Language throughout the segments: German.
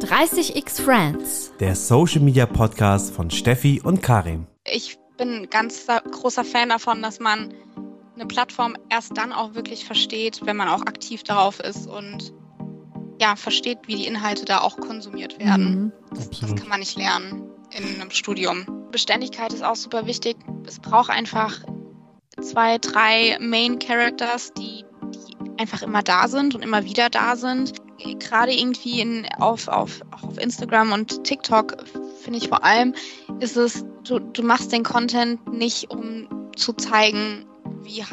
30x Friends. Der Social Media Podcast von Steffi und Karim. Ich bin ganz großer Fan davon, dass man eine Plattform erst dann auch wirklich versteht, wenn man auch aktiv darauf ist und ja, versteht, wie die Inhalte da auch konsumiert werden. Mhm. Das, das kann man nicht lernen in einem Studium. Beständigkeit ist auch super wichtig. Es braucht einfach zwei, drei Main Characters, die, die einfach immer da sind und immer wieder da sind. Gerade irgendwie in, auf, auf, auf Instagram und TikTok finde ich vor allem, ist es, du, du machst den Content nicht, um zu zeigen, wie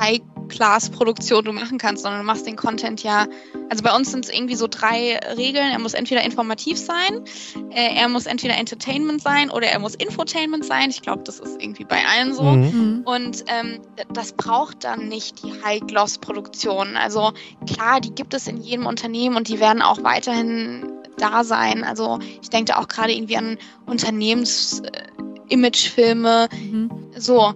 High-Class-Produktion du machen kannst, sondern du machst den Content ja, also bei uns sind es irgendwie so drei Regeln. Er muss entweder informativ sein, äh, er muss entweder Entertainment sein oder er muss Infotainment sein. Ich glaube, das ist irgendwie bei allen so. Mhm. Mhm. Und ähm, das braucht dann nicht die High-Gloss-Produktion. Also klar, die gibt es in jedem Unternehmen und die werden auch weiterhin da sein. Also ich denke da auch gerade irgendwie an Unternehmens-Imagefilme. Mhm. So,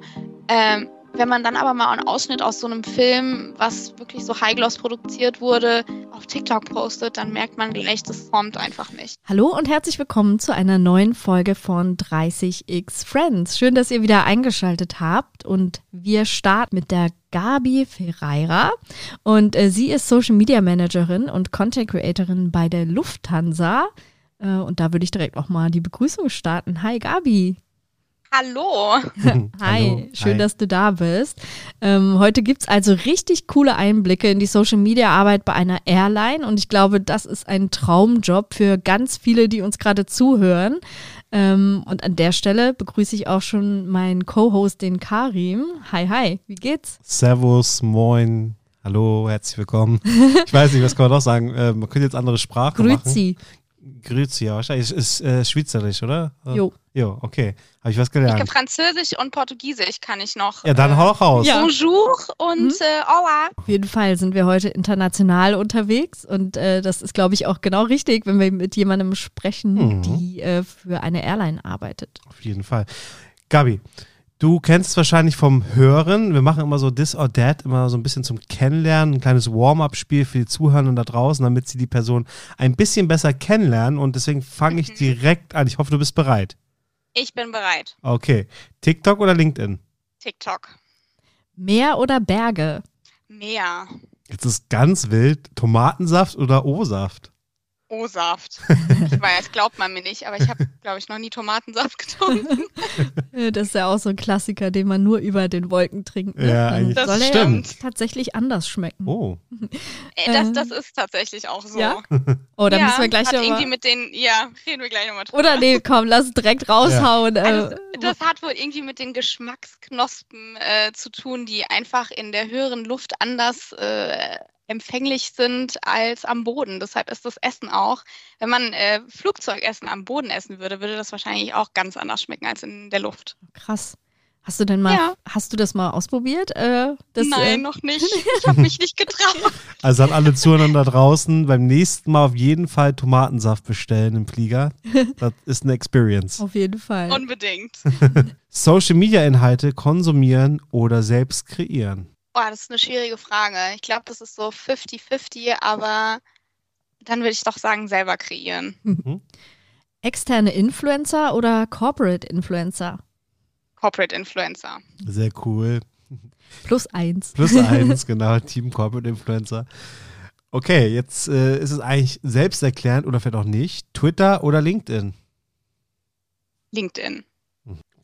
ähm, wenn man dann aber mal einen Ausschnitt aus so einem Film, was wirklich so High-Gloss produziert wurde, auf TikTok postet, dann merkt man gleich, das formt einfach nicht. Hallo und herzlich willkommen zu einer neuen Folge von 30x Friends. Schön, dass ihr wieder eingeschaltet habt und wir starten mit der Gabi Ferreira und äh, sie ist Social Media Managerin und Content Creatorin bei der Lufthansa äh, und da würde ich direkt auch mal die Begrüßung starten. Hi Gabi. Hallo! Hi, Hallo. schön, Hi. dass du da bist. Ähm, heute gibt's also richtig coole Einblicke in die Social-Media-Arbeit bei einer Airline und ich glaube, das ist ein Traumjob für ganz viele, die uns gerade zuhören. Ähm, und an der Stelle begrüße ich auch schon meinen Co-Host, den Karim. Hi, hi, wie geht's? Servus, moin, hallo, herzlich willkommen. Ich weiß nicht, was kann man noch sagen? Äh, man könnte jetzt andere Sprachen machen. Grüezi. Wahrscheinlich. Ist, ist äh, Schweizerisch, oder? Äh, Jo. Jo, okay. Habe ich was Ich kann gelernt. Französisch und Portugiesisch kann ich noch. Ja, dann äh, hau raus. Ja. Bonjour und Mhm. äh, hola. Auf jeden Fall sind wir heute international unterwegs und äh, das ist, glaube ich, auch genau richtig, wenn wir mit jemandem sprechen, Mhm. die äh, für eine Airline arbeitet. Auf jeden Fall. Gabi, du kennst es wahrscheinlich vom Hören. Wir machen immer so This or That, immer so ein bisschen zum Kennenlernen, ein kleines Warm-up-Spiel für die Zuhörenden da draußen, damit sie die Person ein bisschen besser kennenlernen. Und deswegen fange ich Mhm. direkt an. Ich hoffe, du bist bereit. Ich bin bereit. Okay. TikTok oder LinkedIn? TikTok. Meer oder Berge? Meer. Jetzt ist ganz wild. Tomatensaft oder O-Saft? O-Saft. ich weiß, glaubt man mir nicht, aber ich habe, glaube ich, noch nie Tomatensaft getrunken. Äh, Das ist ja auch so ein Klassiker, den man nur über den Wolken trinkt. Ne? Ja, eigentlich Das soll er stimmt. tatsächlich anders schmecken. Oh. Ey, das, das ist tatsächlich auch so. Ja? Oh, da ja, müssen wir gleich hat irgendwie nochmal. mit den, ja, reden wir gleich nochmal drüber. Oder nee, komm, lass es direkt raushauen. Also, äh, das hat wohl irgendwie mit den Geschmacksknospen äh, zu tun, die einfach in der höheren Luft anders äh, empfänglich sind als am Boden. Deshalb ist das Essen auch, wenn man äh, Flugzeugessen am Boden essen würde, würde das wahrscheinlich auch ganz anders schmecken als in der Luft. krass. Hast du denn mal, Ja. hast du das mal ausprobiert? Äh, das, Nein, äh, noch nicht. Ich habe mich nicht getraut. Also an alle Zuhörer da draußen, beim nächsten Mal auf jeden Fall Tomatensaft bestellen im Flieger. Das ist eine Experience. auf jeden Fall. Unbedingt. Social Media Inhalte konsumieren oder selbst kreieren. Boah, das ist eine schwierige Frage. Ich glaube, das ist so 50-50, aber dann würde ich doch sagen, selber kreieren. Externe Influencer oder Corporate Influencer? Corporate Influencer. Sehr cool. Plus eins. Plus eins, genau, Team Corporate Influencer. Okay, jetzt äh, ist es eigentlich selbsterklärend oder vielleicht auch nicht. Twitter oder LinkedIn? LinkedIn.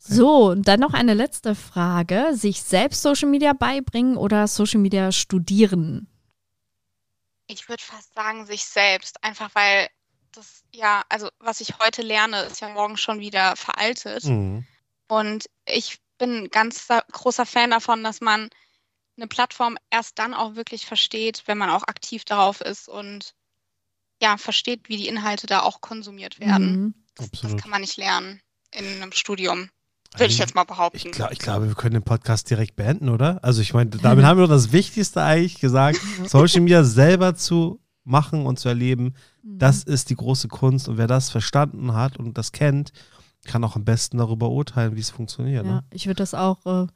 So, und dann noch eine letzte Frage. Sich selbst Social Media beibringen oder Social Media studieren? Ich würde fast sagen, sich selbst. Einfach weil das, ja, also was ich heute lerne, ist ja morgen schon wieder veraltet. Mhm. Und ich bin ganz großer Fan davon, dass man eine Plattform erst dann auch wirklich versteht, wenn man auch aktiv darauf ist und ja, versteht, wie die Inhalte da auch konsumiert werden. Mhm. Das, das kann man nicht lernen in einem Studium. Würde ich jetzt mal behaupten. Ich, glaub, ich glaube, wir können den Podcast direkt beenden, oder? Also ich meine, damit haben wir doch das Wichtigste eigentlich gesagt. Social Media selber zu machen und zu erleben, das ist die große Kunst. Und wer das verstanden hat und das kennt, kann auch am besten darüber urteilen, wie es funktioniert. Ja, Ne? ich würde das auch äh,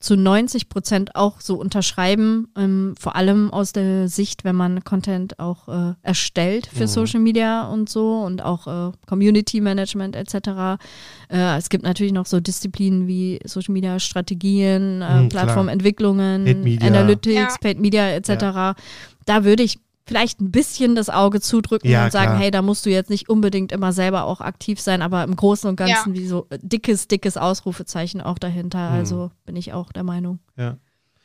zu 90 Prozent auch so unterschreiben, ähm, vor allem aus der Sicht, wenn man Content auch äh, erstellt für Mhm. Social Media und so und auch äh, Community Management etc. Äh, es gibt natürlich noch so Disziplinen wie Social Media Strategien, äh, Mhm. Plattformentwicklungen. Analytics, Ja. Paid Media etc. Da würde ich vielleicht ein bisschen das Auge zudrücken Ja, und sagen, klar. hey, da musst du jetzt nicht unbedingt immer selber auch aktiv sein, aber im Großen und Ganzen Ja. wie so äh, dickes, dickes Ausrufezeichen auch dahinter. Mhm. Also bin ich auch der Meinung. Ja.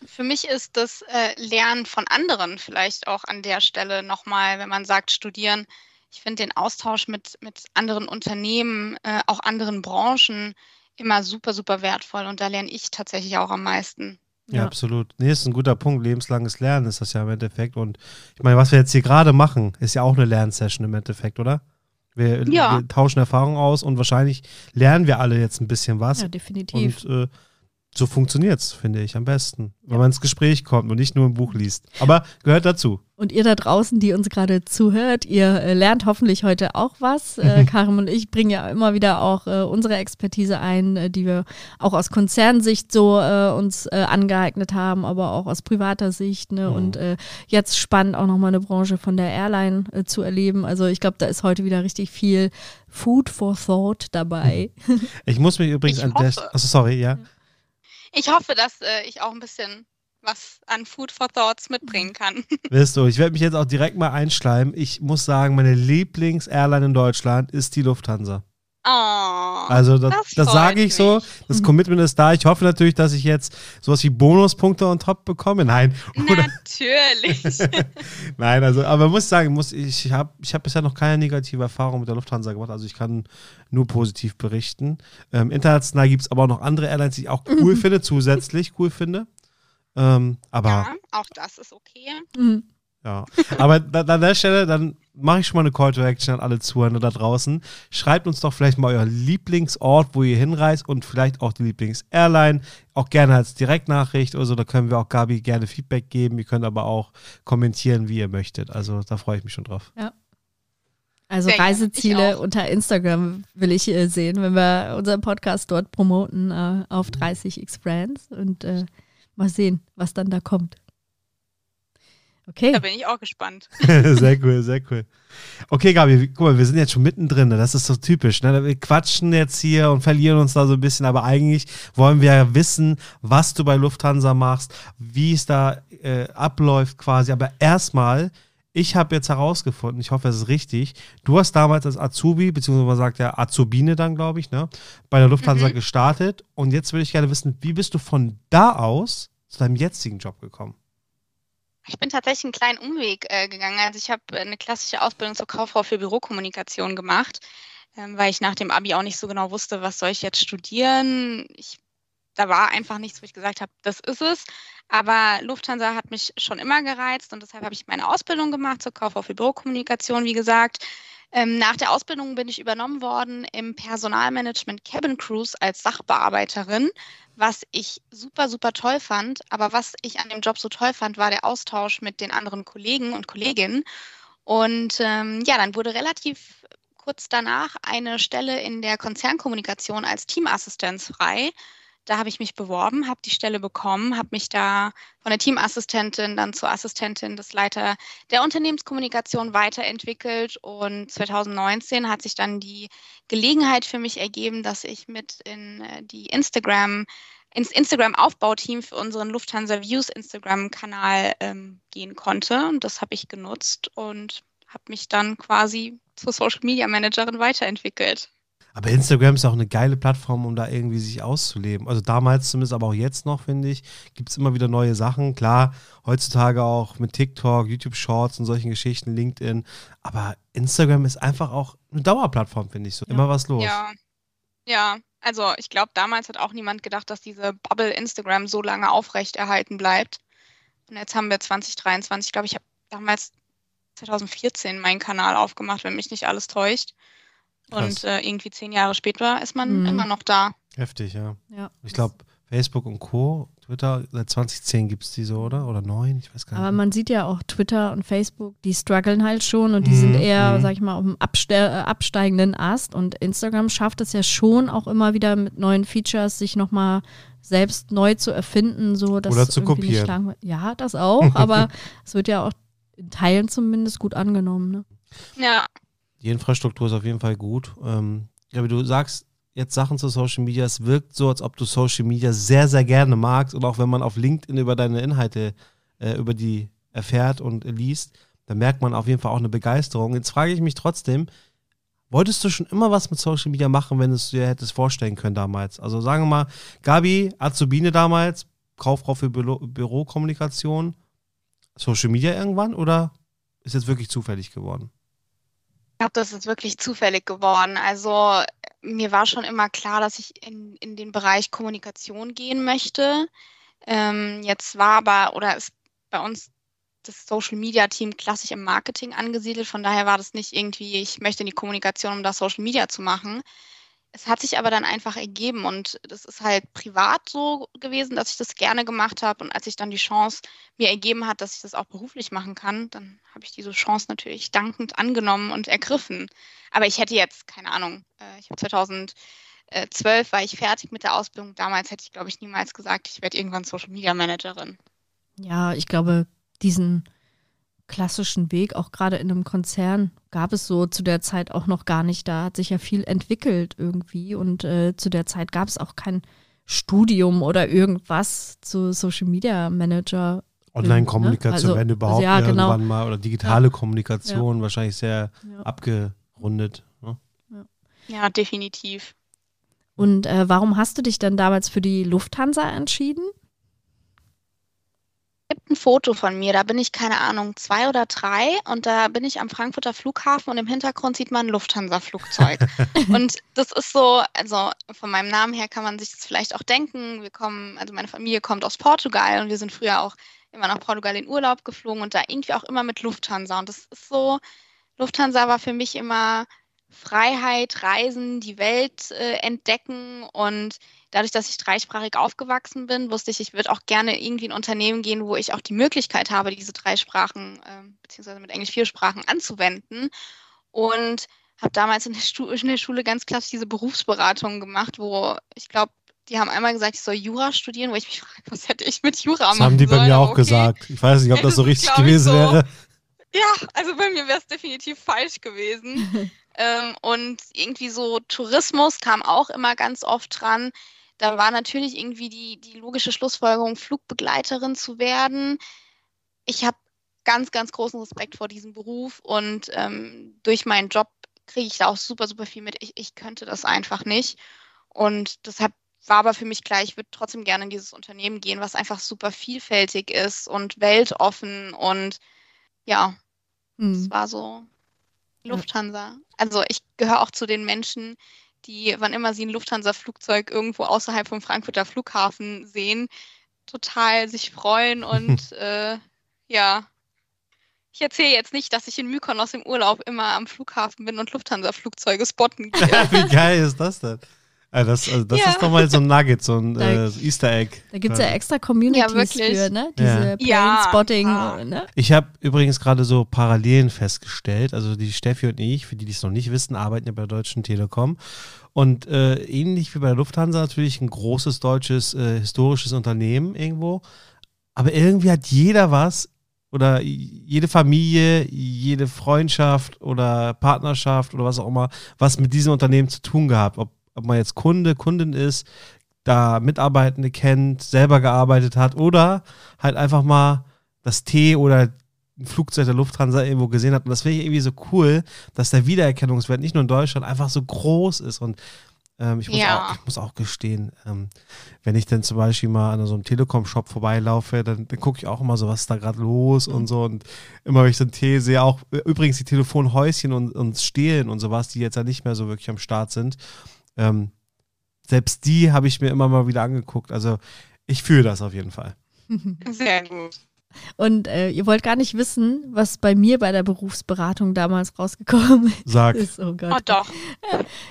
Für mich ist das äh, Lernen von anderen vielleicht auch an der Stelle nochmal, wenn man sagt studieren. Ich finde den Austausch mit, mit anderen Unternehmen, äh, auch anderen Branchen immer super, super wertvoll und da lerne ich tatsächlich auch am meisten. Ja, Ja. absolut. Nee, ist ein guter Punkt. Lebenslanges Lernen ist das ja im Endeffekt. Und ich meine, was wir jetzt hier gerade machen, ist ja auch eine Lernsession im Endeffekt, oder? Wir, Ja. wir tauschen Erfahrungen aus und wahrscheinlich lernen wir alle jetzt ein bisschen was. Ja, definitiv. und äh, so funktioniert es, finde ich, am besten. Wenn man ins Gespräch kommt und nicht nur ein Buch liest. Aber gehört dazu. Und ihr da draußen, die uns gerade zuhört, ihr äh, lernt hoffentlich heute auch was. Äh, Karim und ich bringen ja immer wieder auch äh, unsere Expertise ein, äh, die wir auch aus Konzernsicht so äh, uns äh, angeeignet haben, aber auch aus privater Sicht. Ne? Mhm. Und äh, jetzt spannend auch nochmal eine Branche von der Airline äh, zu erleben. Also ich glaube, da ist heute wieder richtig viel Food for Thought dabei. Ich muss mich übrigens Ich an der. Achso, sorry, ja. Ich hoffe, dass äh, ich auch ein bisschen was an Food for Thoughts mitbringen kann. Wirst du, ich werde mich jetzt auch direkt mal einschleimen. Ich muss sagen, meine Lieblings-Airline in Deutschland ist die Lufthansa. Oh, Also das, das das sage ich so. mich. Das Commitment ist da. Ich hoffe natürlich, dass ich jetzt sowas wie Bonuspunkte on top bekomme. Nein. Oder, natürlich. nein, also, aber muss sagen, muss, ich habe ich hab bisher noch keine negative Erfahrung mit der Lufthansa gemacht. Also ich kann nur positiv berichten. Ähm, international gibt es aber auch noch andere Airlines, die ich auch cool finde, zusätzlich cool finde. Ähm, aber ja, auch das ist okay. Mhm. Ja, aber an der Stelle, dann mache ich schon mal eine Call to Action an alle Zuhörer da draußen. Schreibt uns doch vielleicht mal euren Lieblingsort, wo ihr hinreist und vielleicht auch die Lieblings-Airline. Auch gerne als Direktnachricht oder so. Da können wir auch Gabi gerne Feedback geben. Ihr könnt aber auch kommentieren, wie ihr möchtet. Also da freue ich mich schon drauf. Also Sehr Reiseziele unter Instagram will ich äh, sehen, wenn wir unseren Podcast dort promoten äh, auf 30x Friends und äh, mal sehen, was dann da kommt. Okay. Da bin ich auch gespannt. sehr cool, sehr cool. Okay, Gabi, guck mal, wir sind jetzt schon mittendrin. Ne? Das ist so typisch. Ne? Wir quatschen jetzt hier und verlieren uns da so ein bisschen, aber eigentlich wollen wir ja wissen, was du bei Lufthansa machst, wie es da äh, abläuft quasi. Aber erstmal, ich habe jetzt herausgefunden, ich hoffe, es ist richtig, du hast damals als Azubi, beziehungsweise man sagt ja Azubine dann, glaube ich, ne, bei der Lufthansa Mhm. gestartet. Und jetzt würde ich gerne wissen, wie bist du von da aus zu deinem jetzigen Job gekommen? Ich bin tatsächlich einen kleinen Umweg äh, gegangen. Also ich habe äh, eine klassische Ausbildung zur Kauffrau für Bürokommunikation gemacht, ähm, weil ich nach dem Abi auch nicht so genau wusste, was soll ich jetzt studieren. Ich, da war einfach nichts, wo ich gesagt habe, das ist es. Aber Lufthansa hat mich schon immer gereizt und deshalb habe ich meine Ausbildung gemacht zur Kauffrau für Bürokommunikation, wie gesagt. Ähm, nach der Ausbildung bin ich übernommen worden im Personalmanagement Cabin Cruise als Sachbearbeiterin was ich super, super toll fand. Aber was ich an dem Job so toll fand, war der Austausch mit den anderen Kollegen und Kolleginnen. Und ähm, ja, dann wurde relativ kurz danach eine Stelle in der Konzernkommunikation als Teamassistenz frei. Da habe ich mich beworben, habe die Stelle bekommen, habe mich da von der Teamassistentin dann zur Assistentin des Leiter der Unternehmenskommunikation weiterentwickelt. Und 2019 hat sich dann die Gelegenheit für mich ergeben, dass ich mit in äh, die Instagram, ins Instagram-Aufbauteam für unseren Lufthansa Views Instagram-Kanal ähm, gehen konnte. Und das habe ich genutzt und habe mich dann quasi zur Social Media Managerin weiterentwickelt. Aber Instagram ist auch eine geile Plattform, um da irgendwie sich auszuleben. Also damals zumindest, aber auch jetzt noch, finde ich, gibt es immer wieder neue Sachen. Klar, heutzutage auch mit TikTok, YouTube Shorts und solchen Geschichten, LinkedIn. Aber Instagram ist einfach auch eine Dauerplattform, finde ich so. Ja. Immer was los. Ja, ja. Also ich glaube, damals hat auch niemand gedacht, dass diese Bubble Instagram so lange aufrechterhalten bleibt. Und jetzt haben wir 2023, ich glaube, ich habe damals 2014 meinen Kanal aufgemacht, wenn mich nicht alles täuscht. Krass. Und äh, irgendwie zehn Jahre später ist man Mhm. immer noch da. Heftig, ja. Ja. Ich glaube, Facebook und Co. Twitter, seit 2010 gibt es die so, oder? Oder neun? Ich weiß gar nicht. Aber man sieht ja auch Twitter und Facebook, die strugglen halt schon und die sind Mhm, eher, mhm. sag ich mal, auf dem abste äh, absteigenden Ast. Und Instagram schafft es ja schon auch immer wieder mit neuen Features, sich nochmal selbst neu zu erfinden, so dass Oder zu kopieren. Ja, das auch, aber es wird ja auch in Teilen zumindest gut angenommen. Ne? Ja, Die Infrastruktur ist auf jeden Fall gut. Ähm, ja, wie du sagst, jetzt Sachen zu Social Media, es wirkt so, als ob du Social Media sehr, sehr gerne magst. Und auch wenn man auf LinkedIn über deine Inhalte, äh, über die erfährt und liest, dann merkt man auf jeden Fall auch eine Begeisterung. Jetzt frage ich mich trotzdem, wolltest du schon immer was mit Social Media machen, wenn du es dir hättest vorstellen können damals? Also sagen wir mal, Gabi, Azubine damals, Kauffrau für Büro Bürokommunikation, Social Media irgendwann oder ist jetzt wirklich zufällig geworden? Ich glaube, das ist wirklich zufällig geworden. Also mir war schon immer klar, dass ich in, in den Bereich Kommunikation gehen möchte. Ähm, jetzt war aber oder ist bei uns das Social Media Team klassisch im Marketing angesiedelt. Von daher war das nicht irgendwie, ich möchte in die Kommunikation, um da Social Media zu machen. Es hat sich aber dann einfach ergeben und das ist halt privat so gewesen, dass ich das gerne gemacht habe. Und als ich dann die Chance mir ergeben hat, dass ich das auch beruflich machen kann, dann habe ich diese Chance natürlich dankend angenommen und ergriffen. Aber ich hätte jetzt, keine Ahnung, äh, ich habe 2012 war ich fertig mit der Ausbildung. Damals hätte ich, glaube ich, niemals gesagt, ich werde irgendwann Social Media Managerin. Ja, ich glaube, diesen klassischen Weg, auch gerade in einem Konzern, gab es so zu der Zeit auch noch gar nicht. Da hat sich ja viel entwickelt irgendwie und äh, zu der Zeit gab es auch kein Studium oder irgendwas zu Social Media Manager. Online-Kommunikation, Also- wenn überhaupt ja, genau. irgendwann mal oder digitale Kommunikation, wahrscheinlich sehr Ja. abgerundet. Ne? Ja, definitiv. Und äh, warum hast du dich dann damals für die Lufthansa entschieden? Gibt ein Foto von mir, da bin ich, keine Ahnung, zwei oder drei und da bin ich am Frankfurter Flughafen und im Hintergrund sieht man ein Lufthansa-Flugzeug. und das ist so, also von meinem Namen her kann man sich das vielleicht auch denken. Wir kommen, also meine Familie kommt aus Portugal und wir sind früher auch immer nach Portugal in Urlaub geflogen und da irgendwie auch immer mit Lufthansa. Und das ist so, Lufthansa war für mich immer Freiheit, Reisen, die Welt äh, entdecken und dadurch, dass ich dreisprachig aufgewachsen bin, wusste ich, ich würde auch gerne irgendwie in ein Unternehmen gehen, wo ich auch die Möglichkeit habe, diese drei Sprachen, äh, beziehungsweise mit Englisch vier Sprachen anzuwenden. Und habe damals in der, in der Schule ganz klassisch diese Berufsberatung gemacht, wo ich glaube, die haben einmal gesagt, ich soll Jura studieren, wo ich mich frage, was hätte ich mit Jura Das machen haben die bei sollen, mir auch okay. gesagt. Ich weiß nicht, ob das so das richtig gewesen so. wäre. Ja, also bei mir wäre es definitiv falsch gewesen. ähm, und irgendwie so Tourismus kam auch immer ganz oft dran. Da war natürlich irgendwie die, die logische Schlussfolgerung, Flugbegleiterin zu werden. Ich habe ganz, ganz großen Respekt vor diesem Beruf und ähm, durch meinen Job kriege ich da auch super, super viel mit. Ich, ich könnte das einfach nicht. Und deshalb war aber für mich klar, ich würde trotzdem gerne in dieses Unternehmen gehen, was einfach super vielfältig ist und weltoffen und ja, Hm. es war so. Lufthansa. Also ich gehöre auch zu den Menschen, die, wann immer sie ein Lufthansa-Flugzeug irgendwo außerhalb vom Frankfurter Flughafen sehen, total sich freuen und äh, ja. Ich erzähle jetzt nicht, dass ich in Mykonos im Urlaub immer am Flughafen bin und Lufthansa-Flugzeuge spotten gehe. Wie geil ist das denn? Also das, also das Ja. ist doch mal so ein Nugget, so ein Da- äh, Easter Egg. Da gibt es ja extra Communities wirklich. für, ne? Ja. Diese Ja. Plane-Spotting, Ah. ne? Ich habe übrigens gerade so Parallelen festgestellt. Also die Steffi und ich, für die, die es noch nicht wissen, arbeiten ja bei der Deutschen Telekom. Und äh, ähnlich wie bei der Lufthansa natürlich ein großes deutsches äh, historisches Unternehmen irgendwo. Aber irgendwie hat jeder was oder jede Familie, jede Freundschaft oder Partnerschaft oder was auch immer, was mit diesem Unternehmen zu tun gehabt. Ob, ob man jetzt Kunde, Kundin ist, da Mitarbeitende kennt, selber gearbeitet hat oder halt einfach mal das T oder ein Flugzeug der Lufthansa irgendwo gesehen hat. Und das finde ich irgendwie so cool, dass der Wiedererkennungswert nicht nur in Deutschland einfach so groß ist. Und ähm, ich, muss Ja. auch, ich muss auch gestehen, ähm, wenn ich dann zum Beispiel mal an so einem Telekom-Shop vorbeilaufe, dann, dann gucke ich auch immer so, was ist da gerade los und so. Und immer wenn ich so ein T sehe, auch äh, übrigens die Telefonhäuschen und, und Stehlen und sowas, die jetzt ja nicht mehr so wirklich am Start sind. Ähm, selbst die habe ich mir immer mal wieder angeguckt. Also ich fühle das auf jeden Fall. Sehr gut. Und äh, ihr wollt gar nicht wissen, was bei mir bei der Berufsberatung damals rausgekommen Sag. ist. Oh Oh Gott. doch.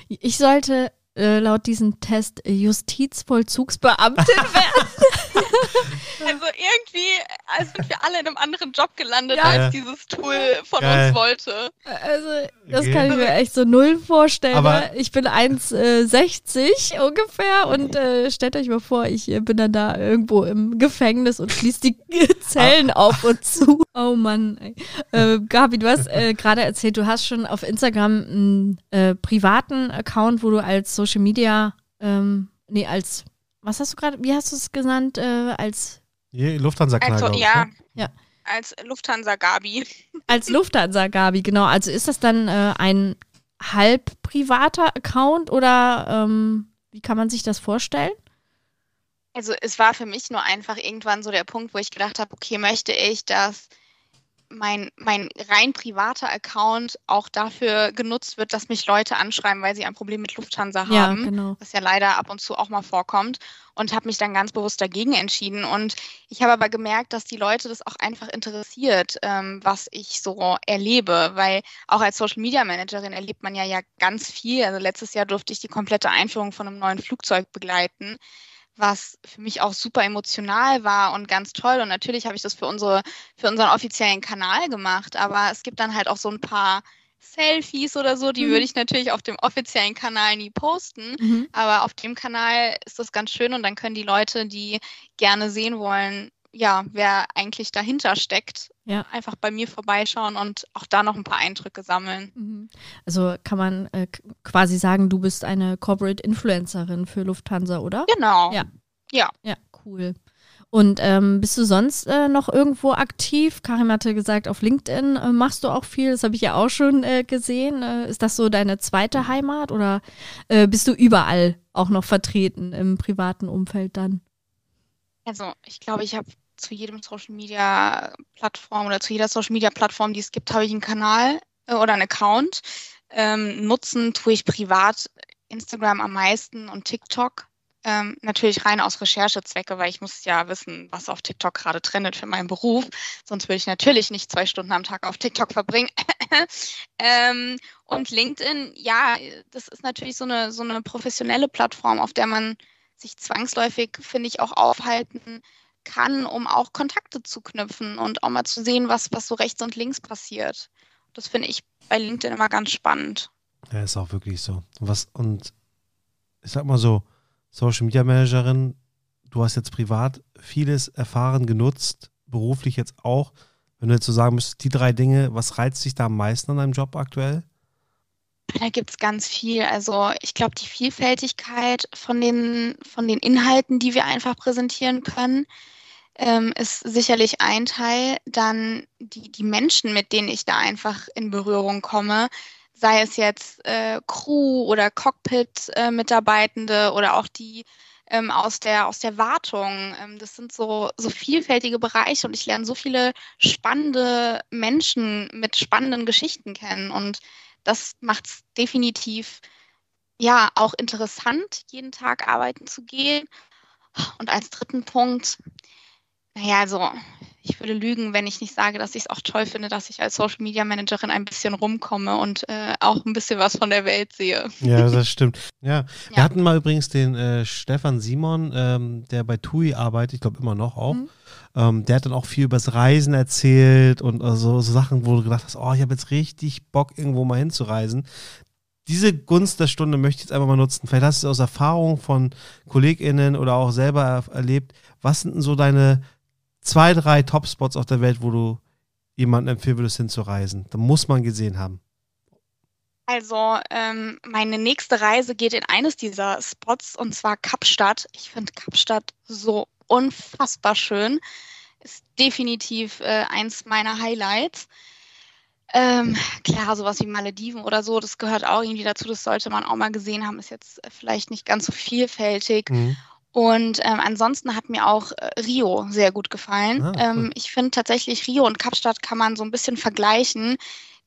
Ich sollte äh, laut diesem Test Justizvollzugsbeamtin werden? Also irgendwie als sind wir alle in einem anderen Job gelandet, Ja. als dieses Tool von Geil. uns wollte. Also, das kann ich mir echt so null vorstellen. Aber- ne? ich bin 1,60 ungefähr und äh, stellt euch mal vor, ich äh, bin dann da irgendwo im Gefängnis und schließe die Zellen auf und zu. Oh Mann. Äh, Gabi, du hast äh, gerade erzählt, du hast schon auf Instagram einen äh, privaten Account, wo du als Social Media, ähm, nee, als, was hast du gerade, wie hast du es genannt, äh, als Hier, Lufthansa-Kanal, Also ja, ne? Ja. als Lufthansa Gabi. Als Lufthansa, Gabi, genau. Also ist das dann äh, ein halb privater Account oder ähm, wie kann man sich das vorstellen? Also es war für mich nur einfach irgendwann so der Punkt, wo ich gedacht habe, okay, möchte ich, dass mein, mein rein privater Account auch dafür genutzt wird, dass mich Leute anschreiben, weil sie ein Problem mit Lufthansa Ja, haben. genau. was ja leider ab und zu auch mal vorkommt und habe mich dann ganz bewusst dagegen entschieden. Und ich habe aber gemerkt, dass die Leute das auch einfach interessiert, ähm, was ich so erlebe, weil auch als Social Media Managerin erlebt man ja, ja ganz viel. Also letztes Jahr durfte ich die komplette Einführung von einem neuen Flugzeug begleiten was für mich auch super emotional war und ganz toll. Und natürlich habe ich das für unsere, für unseren offiziellen Kanal gemacht. Aber es gibt dann halt auch so ein paar Selfies oder so, die Mhm. würde ich natürlich auf dem offiziellen Kanal nie posten. Mhm. Aber auf dem Kanal ist das ganz schön und dann können die Leute, die gerne sehen wollen, ja, wer eigentlich dahinter steckt, Ja. einfach bei mir vorbeischauen und auch da noch ein paar Eindrücke sammeln. Mhm. Also kann man äh, quasi sagen, du bist eine Corporate Influencerin für Lufthansa, oder? Genau. Ja. Ja, cool. Und ähm, bist du sonst äh, noch irgendwo aktiv? Karim hatte gesagt, auf LinkedIn äh, machst du auch viel. Das habe ich ja auch schon äh, gesehen. Äh, ist das so deine zweite Heimat oder äh, bist du überall auch noch vertreten im privaten Umfeld dann? Also ich glaube, ich habe zu jedem Social Media Plattform oder zu jeder Social Media Plattform, die es gibt, habe ich einen Kanal äh, oder einen Account. Ähm, nutzen tue ich privat Instagram am meisten und TikTok. Ähm, natürlich rein aus Recherchezwecke, weil ich muss ja wissen, was auf TikTok gerade trendet für meinen Beruf. Sonst würde ich natürlich nicht zwei Stunden am Tag auf TikTok verbringen. ähm, und LinkedIn, ja, das ist natürlich so eine, so eine professionelle Plattform, auf der man sich zwangsläufig, finde ich, auch aufhalten kann, um auch Kontakte zu knüpfen und auch mal zu sehen, was, was so rechts und links passiert. Das finde ich bei LinkedIn immer ganz spannend. Ja, ist auch wirklich so. Und was, und ich sag mal so, Social Media Managerin, du hast jetzt privat vieles erfahren, genutzt, beruflich jetzt auch. Wenn du jetzt so sagen müsstest, die drei Dinge, was reizt dich da am meisten an deinem Job aktuell? Da gibt es ganz viel. Also ich glaube, die Vielfältigkeit von den, von den Inhalten, die wir einfach präsentieren können, ähm, ist sicherlich ein Teil. Dann die, die Menschen, mit denen ich da einfach in Berührung komme, sei es jetzt äh, Crew oder Cockpit-Mitarbeitende oder auch die ähm, aus der, aus der Wartung. Ähm, das sind so, so vielfältige Bereiche und ich lerne so viele spannende Menschen mit spannenden Geschichten kennen. Und das macht es definitiv ja auch interessant, jeden Tag arbeiten zu gehen. Und als dritten Punkt, naja, also ich würde lügen, wenn ich nicht sage, dass ich es auch toll finde, dass ich als Social Media Managerin ein bisschen rumkomme und äh, auch ein bisschen was von der Welt sehe. Ja, das stimmt. Ja. Wir Ja. hatten mal übrigens den äh, Stefan Simon, ähm, der bei TUI arbeitet, ich glaube immer noch auch. Mhm. Ähm, der hat dann auch viel übers Reisen erzählt und äh, so, Sachen, wo du gedacht hast, oh, ich habe jetzt richtig Bock, irgendwo mal hinzureisen. Diese Gunst der Stunde möchte ich jetzt einfach mal nutzen. Vielleicht hast du es aus Erfahrung von KollegInnen oder auch selber er erlebt. Was sind denn so deine zwei, drei Top-Spots auf der Welt, wo du jemanden empfehlen würdest, hinzureisen? Da muss man gesehen haben. Also ähm, meine nächste Reise geht in eines dieser Spots und zwar Kapstadt. Ich finde Kapstadt so unfassbar schön. Ist definitiv äh, eins meiner Highlights. Ähm, klar, sowas wie Malediven oder so, das gehört auch irgendwie dazu. Das sollte man auch mal gesehen haben. Ist jetzt vielleicht nicht ganz so vielfältig. Mhm. Und ähm, ansonsten hat mir auch äh, Rio sehr gut gefallen. Ah, cool. ähm, ich finde tatsächlich Rio und Kapstadt kann man so ein bisschen vergleichen.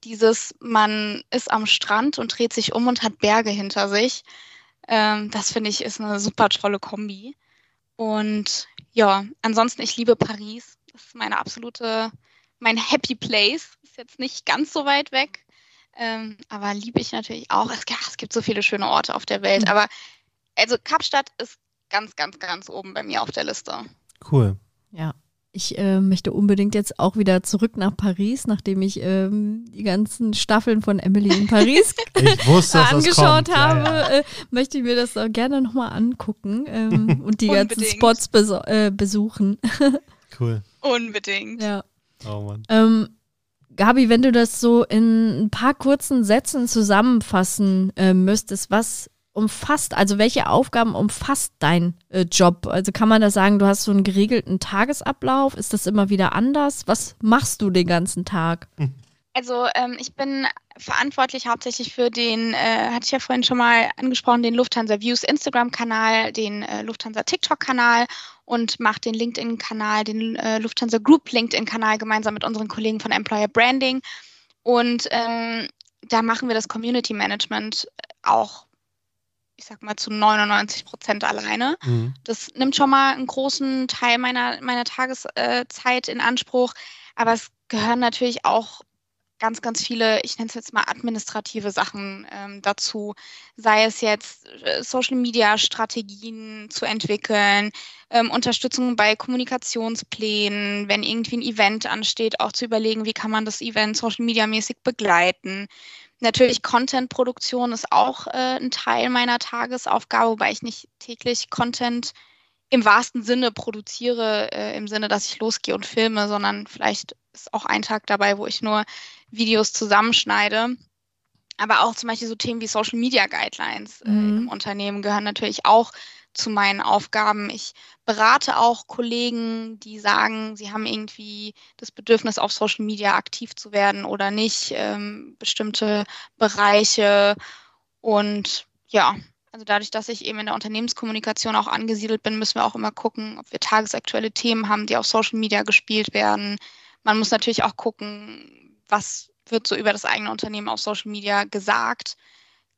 Dieses, man ist am Strand und dreht sich um und hat Berge hinter sich. Ähm, das finde ich ist eine super tolle Kombi. Und ja, ansonsten, ich liebe Paris. Das ist meine absolute, mein Happy Place. Ist jetzt nicht ganz so weit weg. Ähm, aber liebe ich natürlich auch. Es, ja, es, gibt so viele schöne Orte auf der Welt. Mhm. Aber also Kapstadt ist ganz, ganz, ganz oben bei mir auf der Liste. Cool. Ja. Ich äh, möchte unbedingt jetzt auch wieder zurück nach Paris, nachdem ich ähm, die ganzen Staffeln von Emily in Paris wusste, angeschaut habe. Ja, ja. Äh, möchte ich mir das auch gerne nochmal angucken ähm, und die ganzen Spots äh, besuchen. cool. Unbedingt. Ja. Oh Mann. Ähm, Gabi, wenn du das so in ein paar kurzen Sätzen zusammenfassen äh, müsstest, was umfasst, also welche Aufgaben umfasst dein äh, Job? Also kann man da sagen, du hast so einen geregelten Tagesablauf? Ist das immer wieder anders? Was machst du den ganzen Tag? Also ähm, ich bin verantwortlich hauptsächlich für den, äh, hatte ich ja vorhin schon mal angesprochen, den Lufthansa Views Instagram-Kanal, den äh, Lufthansa TikTok-Kanal und mache den LinkedIn-Kanal, den äh, Lufthansa Group LinkedIn-Kanal gemeinsam mit unseren Kollegen von Employer Branding. Und ähm, da machen wir das Community Management auch ich sag mal, zu 99 Prozent alleine. Mhm. Das nimmt schon mal einen großen Teil meiner, meiner Tageszeit in Anspruch. Aber es gehören natürlich auch ganz, ganz viele, ich nenne es jetzt mal administrative Sachen ähm, dazu. Sei es jetzt äh, Social Media Strategien zu entwickeln, ähm, Unterstützung bei Kommunikationsplänen, wenn irgendwie ein Event ansteht, auch zu überlegen, wie kann man das Event Social Media mäßig begleiten. Natürlich Content-Produktion ist auch äh, ein Teil meiner Tagesaufgabe, wobei ich nicht täglich Content im wahrsten Sinne produziere, äh, im Sinne, dass ich losgehe und filme, sondern vielleicht ist auch ein Tag dabei, wo ich nur Videos zusammenschneide. Aber auch zum Beispiel so Themen wie Social Media Guidelines äh, mhm. im Unternehmen gehören natürlich auch zu meinen Aufgaben. Ich berate auch Kollegen, die sagen, sie haben irgendwie das Bedürfnis, auf Social Media aktiv zu werden oder nicht, ähm, bestimmte Bereiche. Und ja, also dadurch, dass ich eben in der Unternehmenskommunikation auch angesiedelt bin, müssen wir auch immer gucken, ob wir tagesaktuelle Themen haben, die auf Social Media gespielt werden. Man muss natürlich auch gucken, was wird so über das eigene Unternehmen auf Social Media gesagt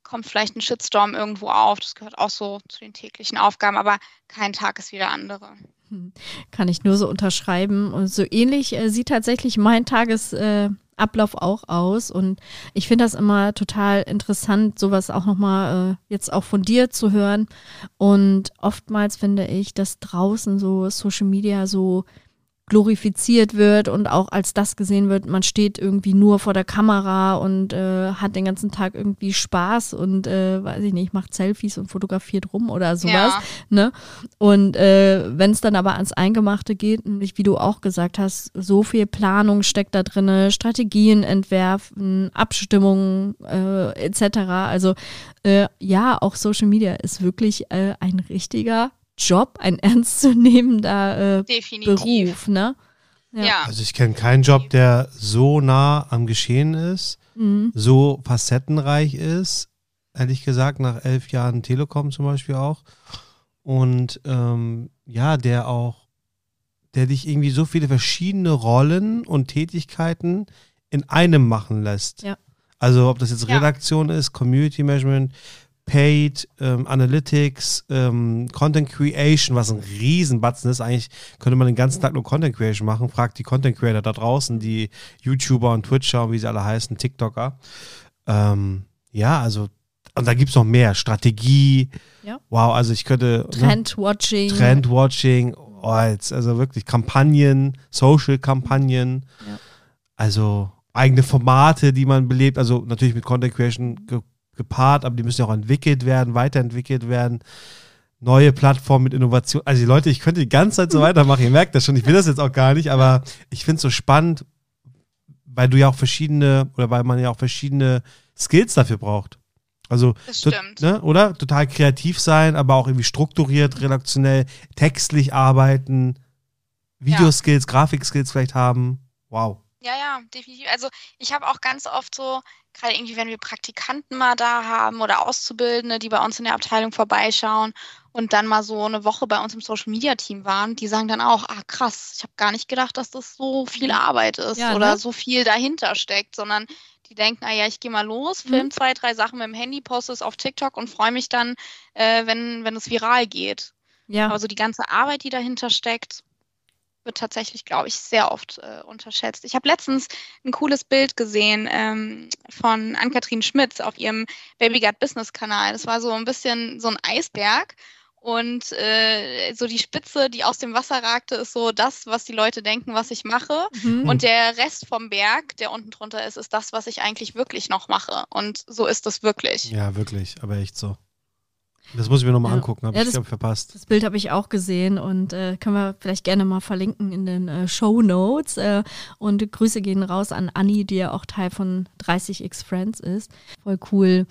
kommt vielleicht ein Shitstorm irgendwo auf. Das gehört auch so zu den täglichen Aufgaben, aber kein Tag ist wie der andere. Hm. Kann ich nur so unterschreiben. Und so ähnlich äh, sieht tatsächlich mein Tagesablauf äh, auch aus. Und ich finde das immer total interessant, sowas auch nochmal äh, jetzt auch von dir zu hören. Und oftmals finde ich, dass draußen so Social Media so glorifiziert wird und auch als das gesehen wird, man steht irgendwie nur vor der Kamera und äh, hat den ganzen Tag irgendwie Spaß und äh, weiß ich nicht, macht Selfies und fotografiert rum oder sowas. Ja. Ne? Und äh, wenn es dann aber ans Eingemachte geht, nämlich wie du auch gesagt hast, so viel Planung steckt da drin, Strategien entwerfen, Abstimmungen äh, etc. Also äh, ja, auch Social Media ist wirklich äh, ein richtiger Job, ein ernstzunehmender äh, Beruf, ne? Ja. ja. Also ich kenne keinen Job, der so nah am Geschehen ist, mhm. so facettenreich ist, ehrlich gesagt, nach elf Jahren Telekom zum Beispiel auch. Und ähm, ja, der auch, der dich irgendwie so viele verschiedene Rollen und Tätigkeiten in einem machen lässt. Ja. Also ob das jetzt Redaktion ja. ist, Community Management, Paid, ähm, Analytics, ähm, Content Creation, was ein Riesenbatzen ist. Eigentlich könnte man den ganzen Tag nur Content Creation machen. Fragt die Content Creator da draußen, die YouTuber und Twitcher und wie sie alle heißen, TikToker. Ähm, ja, also, und da gibt es noch mehr. Strategie. Ja. Wow, also ich könnte. Trendwatching. Ne? Trendwatching. Oh, also wirklich Kampagnen, Social-Kampagnen. Ja. Also eigene Formate, die man belebt. Also natürlich mit Content Creation gepaart, aber die müssen ja auch entwickelt werden, weiterentwickelt werden. Neue Plattformen mit Innovation. Also Leute, ich könnte die ganze Zeit so weitermachen. Ihr merkt das schon. Ich will das jetzt auch gar nicht, aber ich finde es so spannend, weil du ja auch verschiedene oder weil man ja auch verschiedene Skills dafür braucht. Also, das stimmt. Ne, oder? Total kreativ sein, aber auch irgendwie strukturiert, redaktionell, textlich arbeiten, Videoskills, ja. Grafikskills vielleicht haben. Wow. Ja, ja, definitiv. Also ich habe auch ganz oft so, gerade irgendwie, wenn wir Praktikanten mal da haben oder Auszubildende, die bei uns in der Abteilung vorbeischauen und dann mal so eine Woche bei uns im Social Media Team waren, die sagen dann auch, ah krass, ich habe gar nicht gedacht, dass das so viel. Arbeit ist ja, oder ne? so viel dahinter steckt, sondern die denken, ah ja, ich gehe mal los, film mhm. zwei, drei Sachen mit dem Handy, poste es auf TikTok und freue mich dann, äh, wenn, wenn es viral geht. Ja. Aber so die ganze Arbeit, die dahinter steckt, wird tatsächlich, glaube ich, sehr oft äh, unterschätzt. Ich habe letztens ein cooles Bild gesehen ähm, von Ann-Kathrin Schmitz auf ihrem Baby Gut Business Kanal. Das war so ein bisschen so ein Eisberg. Und äh, so die Spitze, die aus dem Wasser ragte, ist so das, was die Leute denken, was ich mache. Mhm. Und der Rest vom Berg, der unten drunter ist, ist das, was ich eigentlich wirklich noch mache. Und so ist es wirklich. Ja, wirklich, aber echt so. Das muss ich mir nochmal ja. angucken, habe ja, ich, glaube verpasst. Das Bild habe ich auch gesehen und äh, können wir vielleicht gerne mal verlinken in den äh, Show Notes. Äh, und Grüße gehen raus an Anni, die ja auch Teil von 30x Friends ist. Voll cool.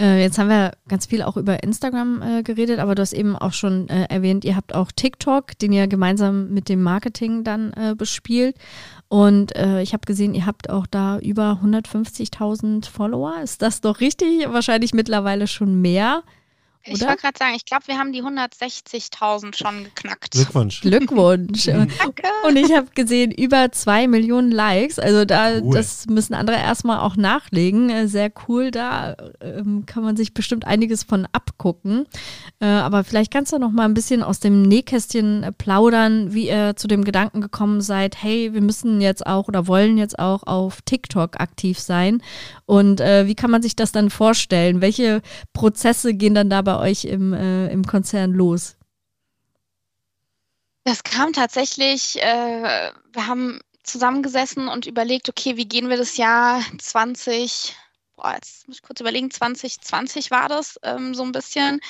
Äh, jetzt haben wir ganz viel auch über Instagram äh, geredet, aber du hast eben auch schon äh, erwähnt, ihr habt auch TikTok, den ihr gemeinsam mit dem Marketing dann bespielt. Und ich habe gesehen, ihr habt auch da über 150.000 Follower. Ist das doch richtig? Wahrscheinlich mittlerweile schon mehr. Ich wollte gerade sagen, ich glaube, wir haben die 160.000 schon geknackt. Glückwunsch. Glückwunsch. Danke. Und ich habe gesehen, über zwei Millionen Likes. Also da, cool. das müssen andere erstmal auch nachlegen. Äh, sehr cool. Da ähm, kann man sich bestimmt einiges von abgucken. Äh, aber vielleicht kannst du noch mal ein bisschen aus dem Nähkästchen äh, plaudern, wie ihr zu dem Gedanken gekommen seid, hey, wir müssen jetzt auch oder wollen jetzt auch auf TikTok aktiv sein. Und äh, wie kann man sich das dann vorstellen? Welche Prozesse gehen dann dabei bei euch im, äh, im Konzern los? Das kam tatsächlich, äh, wir haben zusammengesessen und überlegt, okay, wie gehen wir das Jahr 20, boah, jetzt muss ich kurz überlegen, 2020 war das ähm, so ein bisschen.